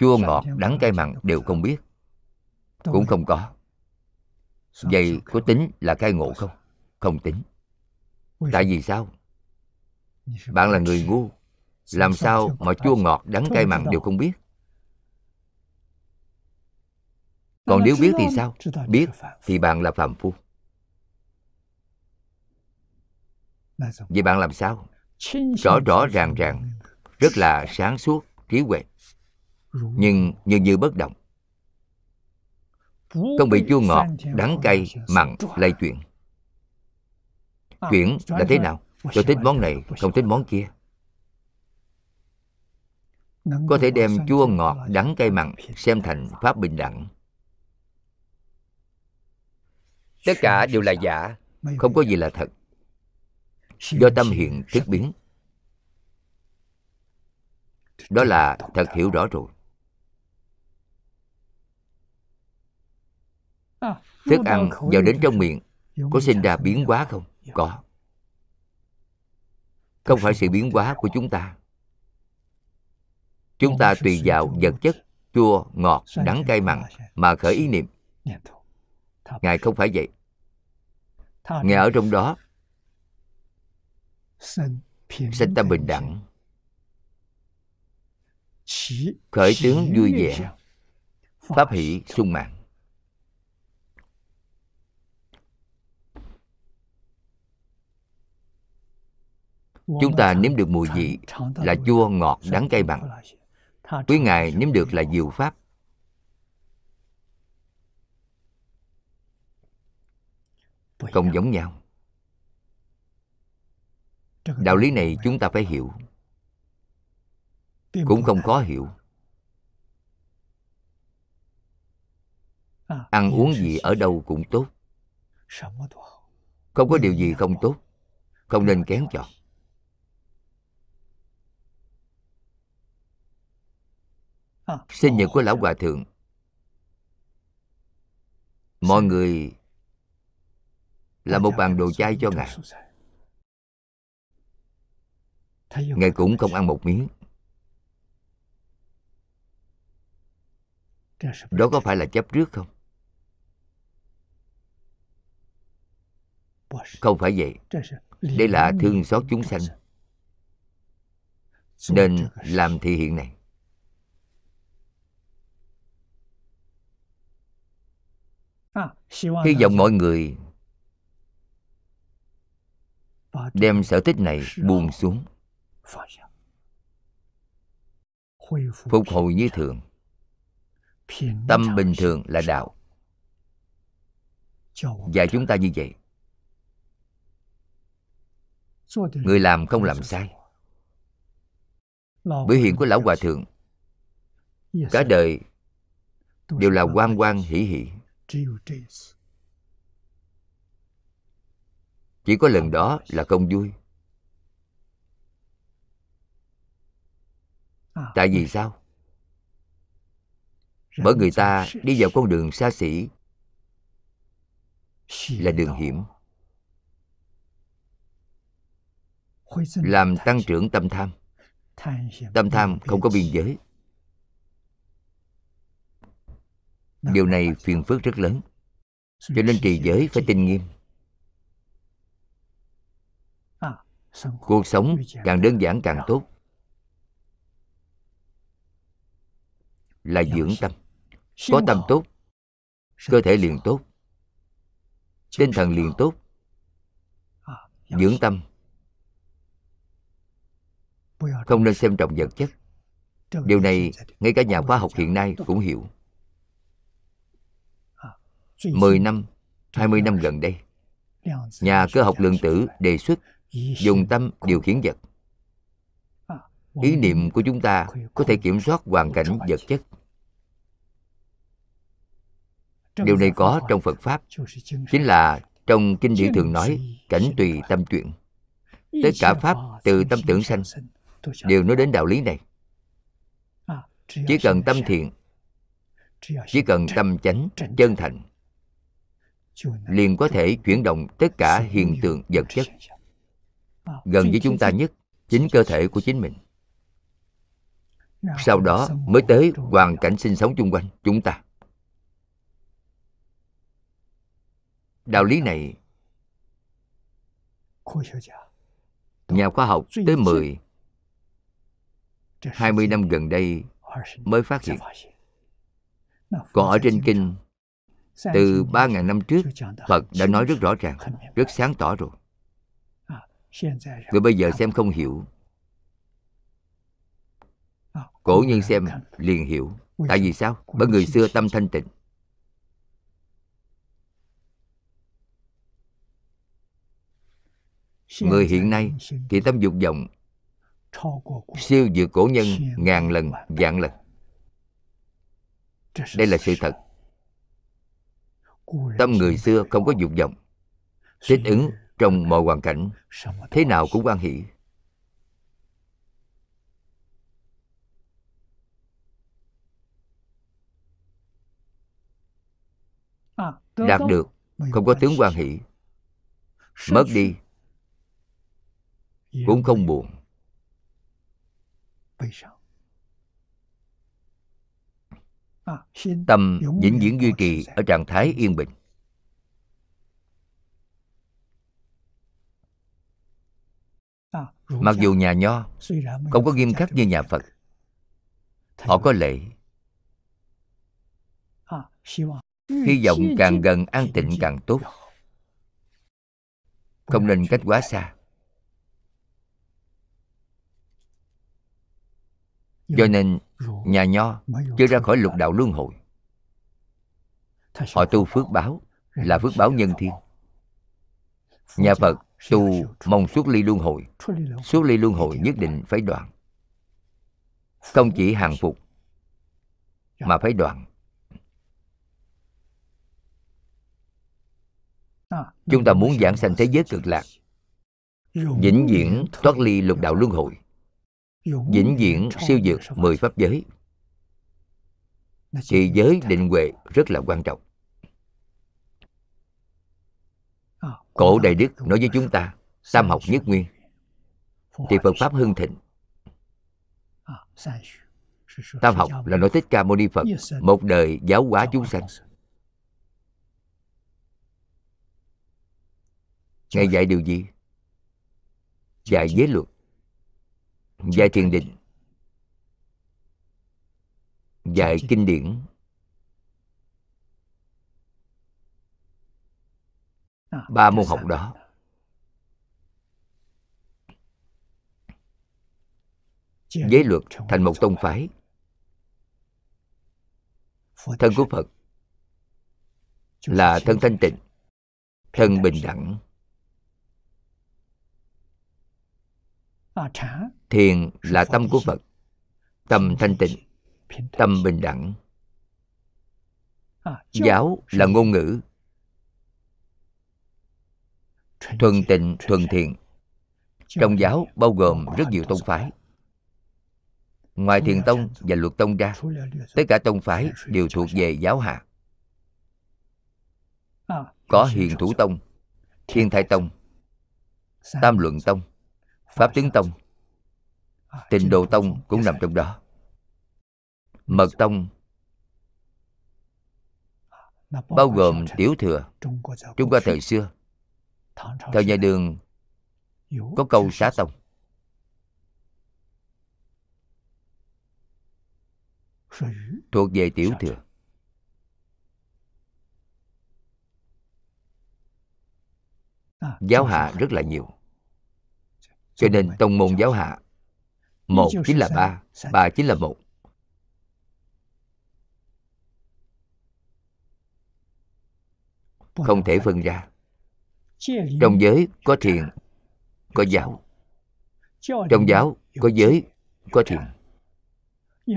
chua ngọt đắng cay mặn đều không biết. Cũng không có. Vậy có tính là cai ngộ không? không tính. Tại vì sao? Bạn là người ngu. làm sao mà chua ngọt đắng cay mặn đều không biết? Còn nếu biết thì sao? biết thì bạn là phạm phu. Vậy bạn làm sao? Rõ rõ ràng ràng rất là sáng suốt trí huệ nhưng như như bất động. Không bị chua ngọt, đắng cay, mặn lây chuyển. Chuyển là thế nào? Tôi thích món này, không thích món kia. Có thể đem chua ngọt, đắng cay, mặn xem thành pháp bình đẳng. Tất cả đều là giả, không có gì là thật. Do tâm hiện thức biến. Đó là thật hiểu rõ rồi. Thức ăn vào đến trong miệng có sinh ra biến hóa không? Có. Không phải sự biến hóa của chúng ta. Chúng ta tùy vào vật chất chua ngọt đắng cay mặn mà khởi ý niệm. ngài không phải vậy. ngài ở trong đó. sinh tâm bình đẳng. khởi tướng vui vẻ. pháp hỷ sung mãn chúng ta nếm được mùi vị là chua ngọt đắng cay mặn quý ngài nếm được là diệu pháp. Không giống nhau. Đạo lý này chúng ta phải hiểu. Cũng không khó hiểu. Ăn uống gì ở đâu cũng tốt. Không có điều gì không tốt. Không nên kén chọn. Sinh nhật của lão hòa thượng. Mọi người là một bàn đồ chay cho ngài. ngài cũng không ăn một miếng. Đó có phải là chấp trước không? Không phải vậy. đây là thương xót chúng sanh. nên làm thị hiện này hy vọng mọi người đem sở thích này buông xuống。phục hồi như thường。tâm bình thường là đạo。dạy chúng ta như vậy。người làm không làm sai biểu hiện của lão hòa thượng cả đời đều là quan quan hỷ hỷ chỉ có lần đó là không vui. Tại vì sao? Bởi người ta đi vào con đường xa xỉ là đường hiểm. Làm tăng trưởng tâm tham. Tâm tham không có biên giới điều này phiền phức rất lớn. Cho nên trì giới phải tinh nghiêm. Cuộc sống càng đơn giản càng tốt. Là dưỡng tâm. Có tâm tốt, cơ thể liền tốt. Tinh thần liền tốt. Dưỡng tâm. Không nên xem trọng vật chất. Điều này ngay cả nhà khoa học hiện nay cũng hiểu. 10 năm, 20 năm gần đây Nhà cơ học lượng tử đề xuất dùng tâm điều khiển vật. Ý niệm của chúng ta có thể kiểm soát hoàn cảnh vật chất. Điều này có trong Phật Pháp Chính là trong Kinh điển thường nói Cảnh tùy tâm chuyện Tất cả Pháp từ tâm tưởng sanh. Đều nói đến đạo lý này. Chỉ cần tâm thiện Chỉ cần tâm chánh, chân thành liền có thể chuyển động tất cả hiện tượng vật chất. Gần với chúng ta nhất, chính cơ thể của chính mình. Sau đó mới tới hoàn cảnh sinh sống chung quanh chúng ta. Đạo lý này, nhà khoa học tới 10 20 năm gần đây mới phát hiện. Còn ở trên kinh từ 3.000 năm trước Phật đã nói rất rõ ràng Rất sáng tỏ rồi. Người bây giờ xem không hiểu. Cổ nhân xem liền hiểu. Tại vì sao? Bởi người xưa tâm thanh tịnh. Người hiện nay thì tâm dục vọng Siêu vượt cổ nhân ngàn lần, vạn lần. Đây là sự thật tâm người xưa không có dục vọng. Thích ứng trong mọi hoàn cảnh, thế nào cũng quan hỷ. Đạt được, không có tướng quan hỷ. Mất đi, cũng không buồn. Tâm vĩnh viễn duy trì ở trạng thái yên bình. Mặc dù nhà nho không có nghiêm khắc như nhà phật. Họ có lệ. Hy vọng càng gần an tịnh càng tốt. Không nên cách quá xa cho nên nhà nho chưa ra khỏi lục đạo luân hồi. Họ tu phước báo là phước báo nhân thiên. Nhà phật tu mong suốt ly luân hồi. Suốt ly luân hồi nhất định phải đoạn không chỉ hàng phục mà phải đoạn chúng ta muốn giảng sanh thế giới cực lạc vĩnh viễn thoát ly lục đạo luân hồi vĩnh viễn siêu dược mười pháp giới. Thì giới định huệ rất là quan trọng. Cổ đại đức nói với chúng ta tam học nhất nguyên. thì phật pháp hưng thịnh. Tam học là nói thích ca mâu ni phật một đời giáo hóa chúng sanh. ngài dạy điều gì? Dạy giới luật dạy thiền định. dạy kinh điển. Ba môn học đó. giới luật thành một tông phái. Thân của phật là thân thanh tịnh thân bình đẳng thiền là tâm của phật tâm thanh tịnh tâm bình đẳng. Giáo là ngôn ngữ. Thuần tịnh thuần thiện. Trong giáo bao gồm rất nhiều tông phái. Ngoài thiền tông và luật tông ra tất cả tông phái đều thuộc về giáo hạ. Có hiền thủ tông thiên thai tông tam luận tông pháp tướng tông, tịnh độ tông cũng nằm trong đó. Mật tông bao gồm tiểu thừa trung hoa thời xưa, thời nhà đường, có câu xá tông. Thuộc về tiểu thừa. Giáo hạ rất là nhiều cho nên tông môn giáo hạ. Một chính là ba ba chính là một. Không thể phân ra. Trong giới có thiền có giáo. Trong giáo có giới có thiền.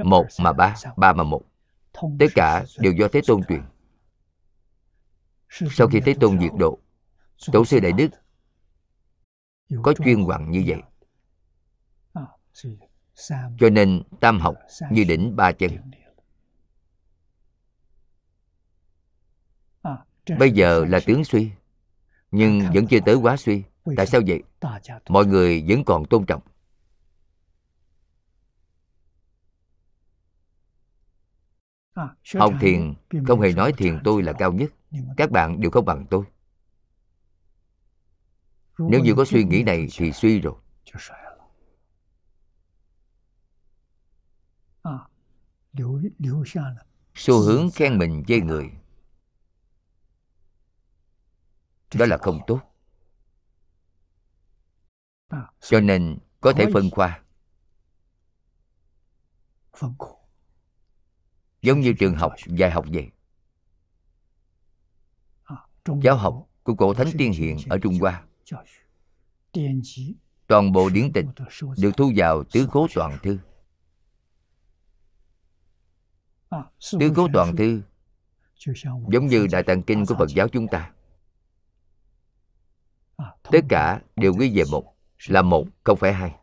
Một mà ba ba mà một. Tất cả đều do thế tôn truyền. Sau khi thế tôn diệt độ tổ sư đại đức có chuyên hoằng như vậy. Cho nên tam học như đỉnh ba chân. bây giờ là tướng suy nhưng vẫn chưa tới quá suy. Tại sao vậy? mọi người vẫn còn tôn trọng. Học thiền không hề nói thiền tôi là cao nhất. các bạn đều không bằng tôi nếu như có suy nghĩ này thì suy rồi. Xu hướng khen mình chê người. Đó là không tốt. Cho nên có thể phân khoa giống như trường học dạy học vậy. Giáo học của cổ thánh tiên hiền ở trung hoa toàn bộ điển tịch được thu vào tứ khố toàn thư。tứ khố toàn thư？giống như đại tạng kinh của phật giáo chúng ta tất cả đều ghi về một là một không phải hai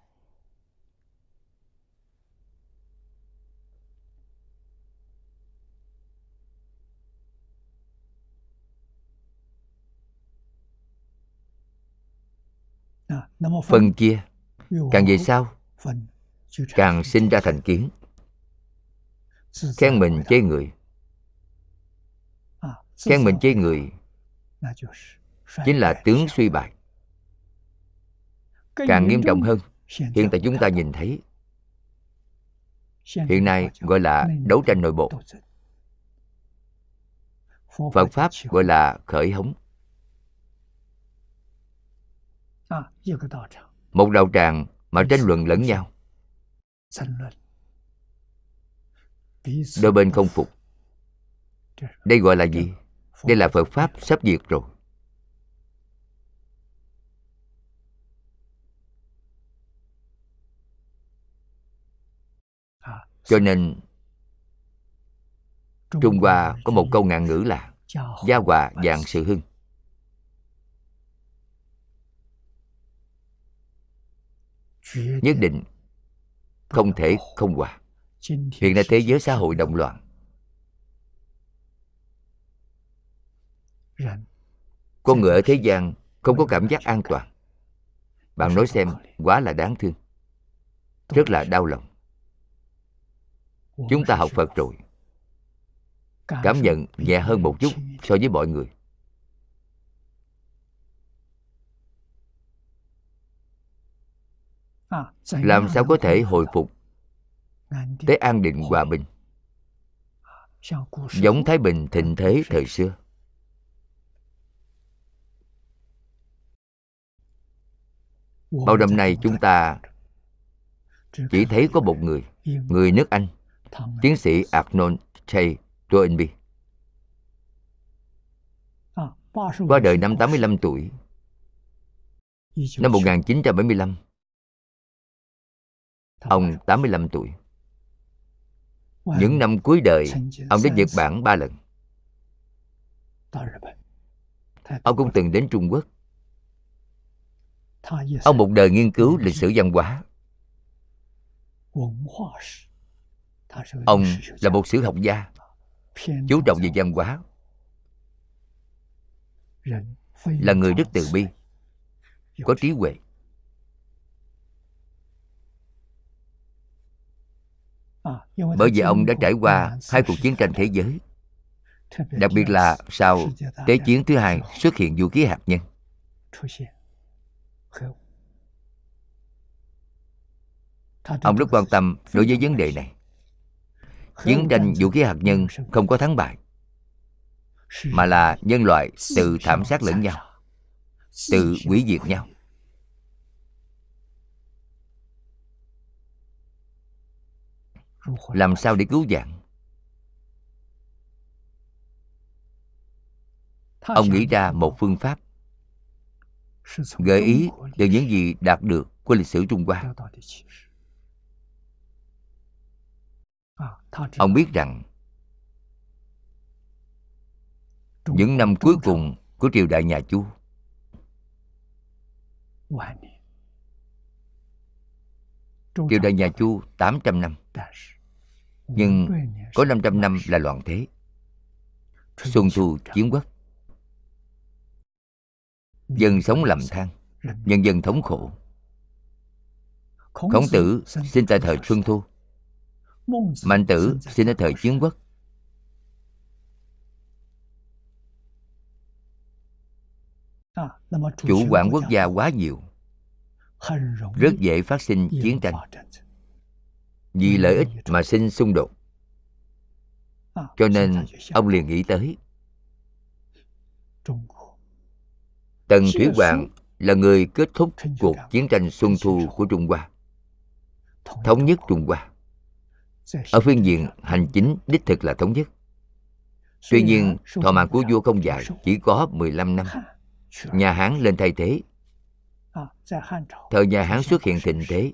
phân chia càng về sau càng sinh ra thành kiến. khen mình chê người. Khen mình chê người chính là tướng suy bại. Càng nghiêm trọng hơn hiện tại chúng ta nhìn thấy hiện nay gọi là đấu tranh nội bộ. phật pháp gọi là khởi hống một đạo tràng mà tranh luận lẫn nhau. Đôi bên không phục. Đây gọi là gì? Đây là phật pháp sắp diệt rồi. Cho nên, trung hoa có một câu ngạn ngữ là, gia hòa dạng sự hưng. Nhất định không thể không hòa hiện nay thế giới xã hội động loạn. Con người ở thế gian không có cảm giác an toàn. Bạn nói xem, quá là đáng thương. Rất là đau lòng. Chúng ta học phật rồi. Cảm nhận nhẹ hơn một chút so với mọi người. Làm sao có thể hồi phục? Tới an định hòa bình. Giống thái bình thịnh thế thời xưa. Bao năm nay chúng ta chỉ thấy có một người người nước anh tiến sĩ Arnold J. Toynbee qua đời năm 85 tuổi năm 1975 Ông 85 tuổi. Những năm cuối đời Ông đến Nhật Bản ba lần. Ông cũng từng đến Trung Quốc. Ông một đời nghiên cứu lịch sử văn hóa. Ông là một sử học gia chú trọng về văn hóa. Là người rất từ bi có trí huệ bởi vì ông đã trải qua hai cuộc chiến tranh thế giới. Đặc biệt là sau thế chiến thứ hai xuất hiện vũ khí hạt nhân. Ông rất quan tâm đối với vấn đề này. Chiến tranh vũ khí hạt nhân không có thắng bại, mà là nhân loại tự thảm sát lẫn nhau, tự hủy diệt nhau. Làm sao để cứu vãn ông nghĩ ra một phương pháp gợi ý từ những gì đạt được của lịch sử trung hoa. ông biết rằng những năm cuối cùng của triều đại nhà chu triều đại nhà chu 800 năm nhưng có 500 năm là loạn thế. Xuân thu chiến quốc. Dân sống lầm than. Nhân dân thống khổ. Khổng tử sinh tại thời xuân thu. Mạnh tử sinh ở thời chiến quốc. Chủ quản quốc gia quá nhiều. Rất dễ phát sinh chiến tranh vì lợi ích mà sinh xung đột cho nên ông liền nghĩ tới tần thủy hoàng là người kết thúc cuộc chiến tranh xuân thu của trung hoa thống nhất trung hoa ở phương diện hành chính đích thực là thống nhất tuy nhiên thọ mạng của vua không dài chỉ có 15 năm nhà hán lên thay thế thời nhà hán xuất hiện thịnh thế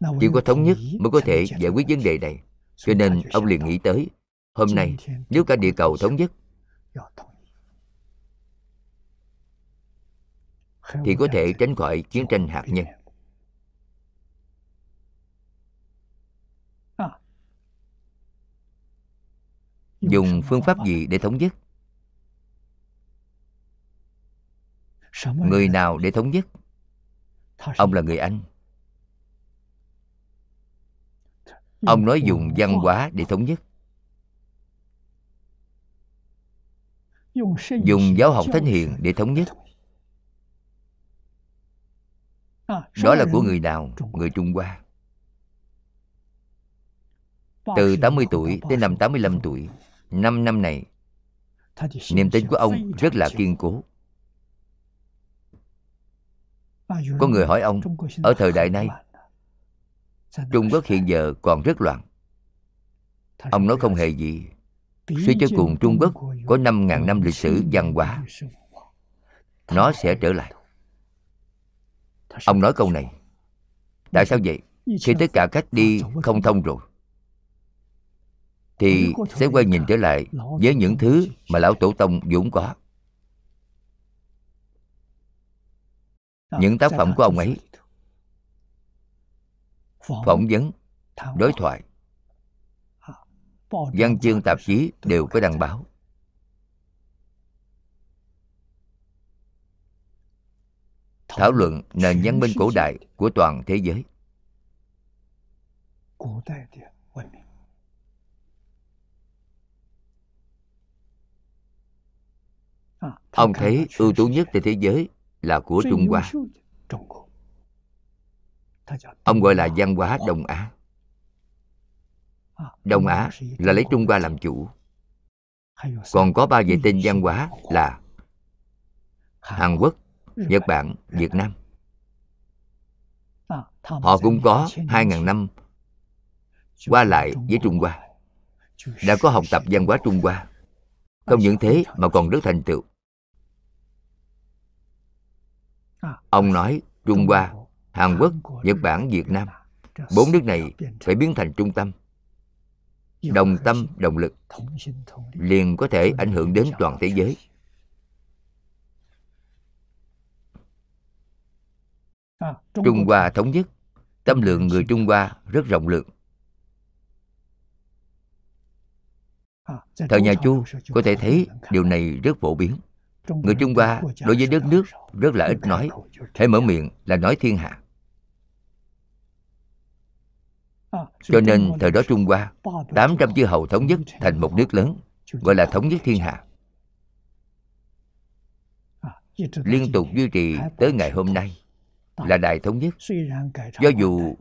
chỉ có thống nhất mới có thể giải quyết vấn đề này. Cho nên ông liền nghĩ tới hôm nay nếu cả địa cầu thống nhất thì có thể tránh khỏi chiến tranh hạt nhân. Dùng phương pháp gì để thống nhất? Người nào để thống nhất? Ông là người anh ông nói dùng văn hóa để thống nhất. Dùng giáo học thánh hiền để thống nhất. Đó là của người nào? Người trung hoa. Từ 80 tuổi đến năm 85 tuổi năm năm này niềm tin của ông rất là kiên cố. Có người hỏi ông ở thời đại này trung quốc hiện giờ còn rất loạn. Ông nói không hề gì. Suy cho cùng trung quốc có 5.000 năm lịch sử văn hóa. Nó sẽ trở lại. Ông nói câu này. Tại sao vậy? Khi tất cả cách đi không thông rồi thì sẽ quay nhìn trở lại với những thứ mà lão tổ tông vốn có. Những tác phẩm của ông ấy phỏng vấn đối thoại. Văn chương tạp chí đều có đăng báo. Thảo luận nền văn minh cổ đại của toàn thế giới. Ông thấy ưu tú nhất trên thế giới là của trung hoa ông gọi là văn hóa đông á. Đông á là lấy trung hoa làm chủ. Còn có ba vệ tinh văn hóa là hàn quốc, nhật bản, việt nam. Họ cũng có 2.000 năm qua lại với Trung Hoa, đã có học tập văn hóa Trung Hoa không những thế mà còn rất thành tựu. Ông nói Trung Hoa Hàn Quốc Nhật Bản Việt Nam. bốn nước này phải biến thành trung tâm. Đồng tâm đồng lực. liền có thể ảnh hưởng đến toàn thế giới. Trung Hoa thống nhất. Tâm lượng người Trung Hoa rất rộng lượng. Thời nhà Chu có thể thấy điều này rất phổ biến. Người Trung Hoa đối với đất nước rất là ít nói. Hãy mở miệng là nói thiên hạ Cho nên thời đó Trung Hoa 800 chư hầu thống nhất thành một nước lớn Gọi là thống nhất thiên hạ. Liên tục duy trì tới ngày hôm nay Là Đại Thống Nhất. Do dù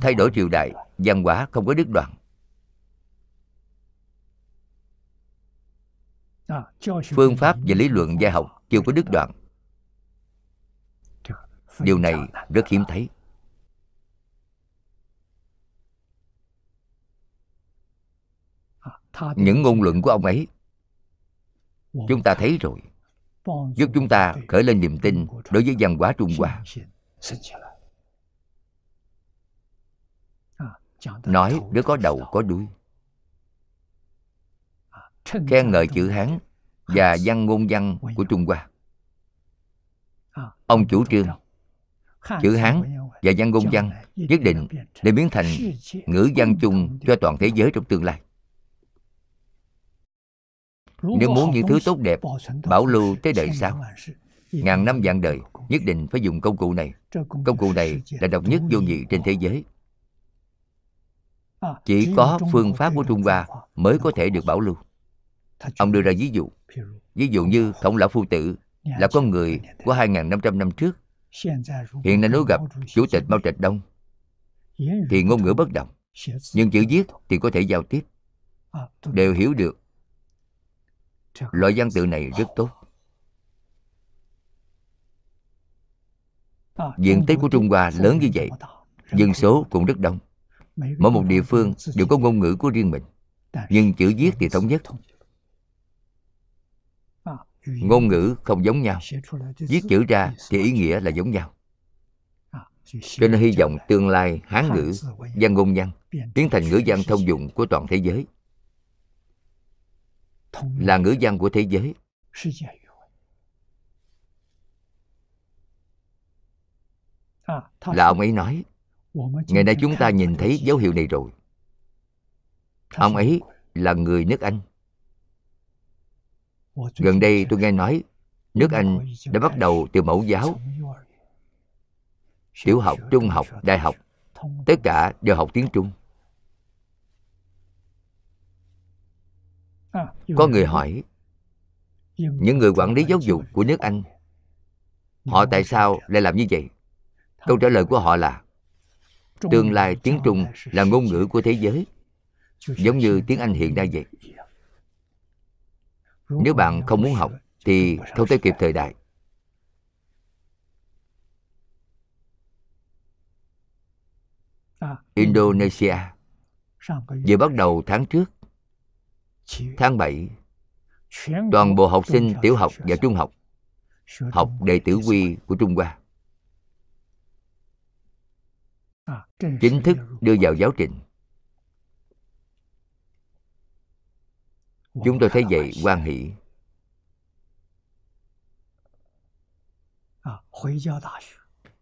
thay đổi triều đại văn hóa không có đứt đoạn. Phương pháp và lý luận gia học chưa có đứt đoạn. Điều này rất hiếm thấy những ngôn luận của ông ấy chúng ta thấy rồi. Giúp chúng ta khởi lên niềm tin đối với văn hóa trung hoa. Nói rất có đầu có đuôi. Khen ngợi chữ hán và văn ngôn văn của trung hoa. Ông chủ trương chữ hán và văn ngôn văn nhất định để biến thành ngữ văn chung cho toàn thế giới trong tương lai nếu muốn những thứ tốt đẹp bảo lưu tới đời sau ngàn năm vạn đời nhất định phải dùng công cụ này. công cụ này là độc nhất vô nhị trên thế giới. chỉ có phương pháp của trung hoa mới có thể được bảo lưu. ông đưa ra ví dụ ví dụ như khổng lão phu tử là con người của 2.500 năm trước. hiện nay nếu gặp chủ tịch mao trạch đông thì ngôn ngữ bất động nhưng chữ viết thì có thể giao tiếp đều hiểu được loại văn tự này rất tốt. Diện tích của trung hoa lớn như vậy? dân số cũng rất đông. Mỗi một địa phương đều có ngôn ngữ của riêng mình. Nhưng chữ viết thì thống nhất. Ngôn ngữ không giống nhau. viết chữ ra thì ý nghĩa là giống nhau. Cho nên hy vọng tương lai hán ngữ văn ngôn văn biến thành ngữ văn thông dụng của toàn thế giới là ngữ văn của thế giới. Là ông ấy nói ngày nay chúng ta nhìn thấy dấu hiệu này rồi. Ông ấy là người nước anh. Gần đây tôi nghe nói nước anh đã bắt đầu từ mẫu giáo tiểu học trung học đại học tất cả đều học tiếng trung có người hỏi những người quản lý giáo dục của nước anh họ tại sao lại làm như vậy? Câu trả lời của họ là tương lai tiếng trung là ngôn ngữ của thế giới giống như tiếng anh hiện nay vậy. Nếu bạn không muốn học thì không tới kịp thời đại. Indonesia vừa bắt đầu tháng trước tháng 7 toàn bộ học sinh tiểu học và trung học học đệ tử quy của trung hoa. Chính thức đưa vào giáo trình. Chúng tôi thấy vậy quan hỷ.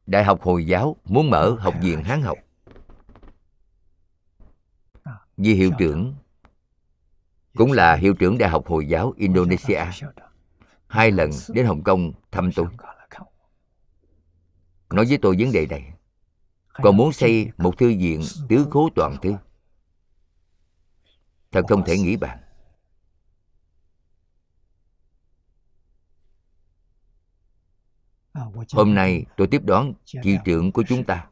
Đại học hồi giáo muốn mở học viện hán học. Vì hiệu trưởng cũng là hiệu trưởng đại học hồi giáo indonesia. Hai lần đến hồng kông thăm tôi. Nói với tôi vấn đề này. Còn muốn xây một thư viện tứ khố toàn thư thật không thể nghĩ bàn. Hôm nay tôi tiếp đón chi trưởng của chúng ta.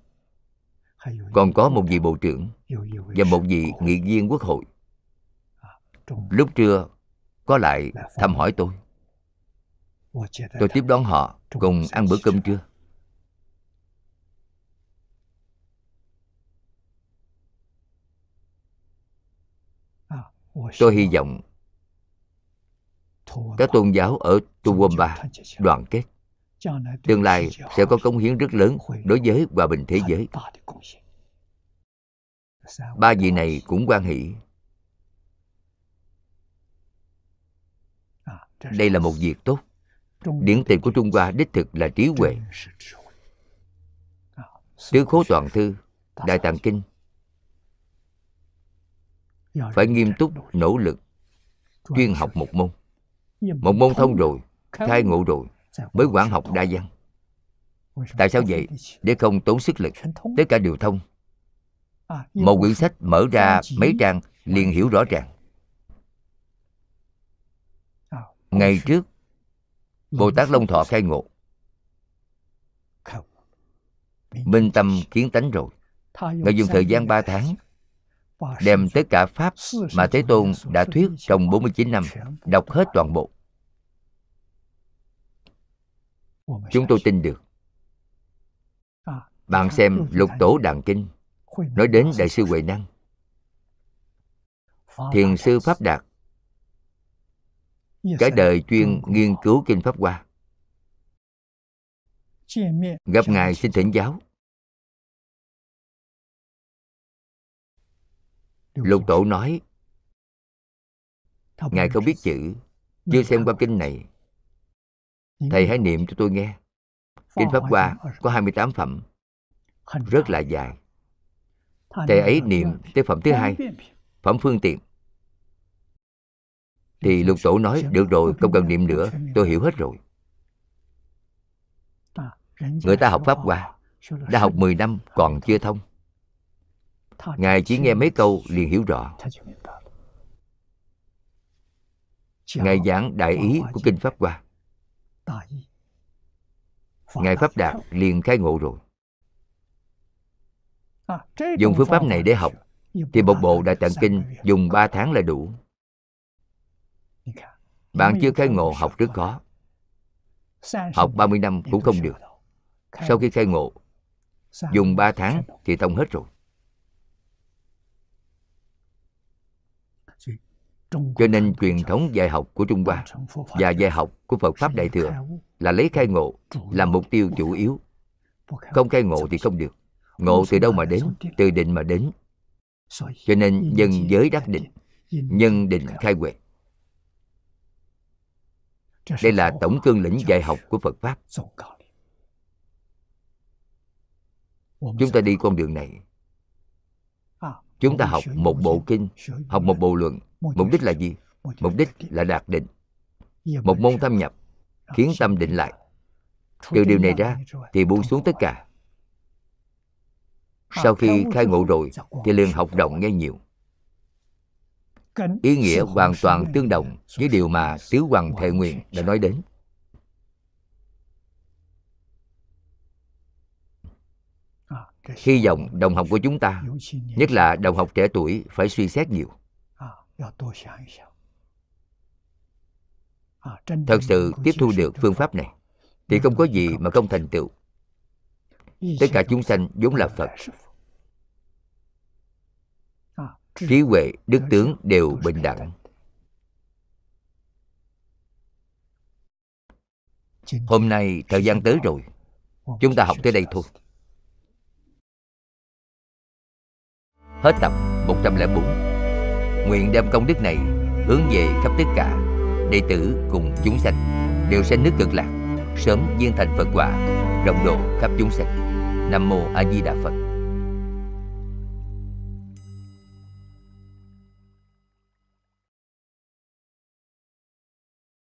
Còn có một vị bộ trưởng và một vị nghị viên quốc hội lúc trưa có lại thăm hỏi tôi. Tôi tiếp đón họ cùng ăn bữa cơm trưa. Tôi hy vọng các tôn giáo ở Tuwamba đoàn kết. Tương lai sẽ có công hiến rất lớn đối với hòa bình thế giới. ba vị này cũng quan hỷ đây là một việc tốt. Điển tình của trung hoa đích thực là trí huệ. Tứ khố toàn thư, Đại Tạng Kinh. Phải nghiêm túc nỗ lực chuyên học một môn. Một môn thông rồi khai ngộ rồi mới quản học đa văn. Tại sao vậy? Để không tốn sức lực tất cả đều thông. Một quyển sách mở ra mấy trang liền hiểu rõ ràng. Ngày trước bồ tát long thọ khai ngộ. Minh tâm kiến tánh rồi. Ngài dùng thời gian 3 tháng đem tất cả Pháp mà Thế Tôn đã thuyết trong 49 năm, đọc hết toàn bộ. Chúng tôi tin được. Bạn xem Lục Tổ Đàn Kinh, nói đến Đại sư Huệ Năng, Thiền sư Pháp Đạt, cả đời chuyên nghiên cứu Kinh Pháp Hoa. Gặp Ngài xin thỉnh giáo, Lục tổ nói Ngài không biết chữ. Chưa xem qua kinh này. Thầy hãy niệm cho tôi nghe. Kinh Pháp Hoa có 28 phẩm. Rất là dài. Thầy ấy niệm tới phẩm thứ hai. Phẩm phương tiện thì lục tổ nói, Được rồi, không cần niệm nữa, Tôi hiểu hết rồi. Người ta học Pháp Hoa, Đã học 10 năm, còn chưa thông. Ngài chỉ nghe mấy câu liền hiểu rõ. Ngài giảng đại ý của kinh pháp hoa. Ngài pháp đạt liền khai ngộ rồi. Dùng phương pháp này để học, thì một bộ đại tạng kinh dùng 3 tháng là đủ bạn chưa khai ngộ học rất khó học 30 năm cũng không được. Sau khi khai ngộ, dùng 3 tháng thì thông hết rồi. Cho nên truyền thống dạy học của trung hoa và dạy học của phật pháp đại thừa là lấy khai ngộ làm mục tiêu chủ yếu. Không khai ngộ thì không được. Ngộ từ đâu mà đến? Từ định mà đến. Cho nên nhân giới đắc định, nhân định khai huệ đây là tổng cương lĩnh dạy học của phật pháp. chúng ta đi con đường này. Chúng ta học một bộ kinh học một bộ luận. Mục đích là gì? mục đích là đạt định. Một môn thâm nhập khiến tâm định lại. Từ điều này ra thì buông xuống tất cả. Sau khi khai ngộ rồi thì liền học động nghe nhiều ý nghĩa hoàn toàn tương đồng với điều mà tứ hoàng thệ nguyện đã nói đến. Hy vọng đồng học của chúng ta nhất là đồng học trẻ tuổi phải suy xét nhiều. Thật sự tiếp thu được phương pháp này thì không có gì mà không thành tựu. Tất cả chúng sanh vốn là phật trí huệ, đức tướng đều bình đẳng. Hôm nay thời gian tới rồi. Chúng ta học tới đây thôi. Hết tập 104 Nguyện đem công đức này hướng về khắp tất cả Đệ tử cùng chúng sanh. Đều sanh nước cực lạc, Sớm viên thành Phật quả, Rộng độ khắp chúng sanh. Nam Mô A Di Đà Phật.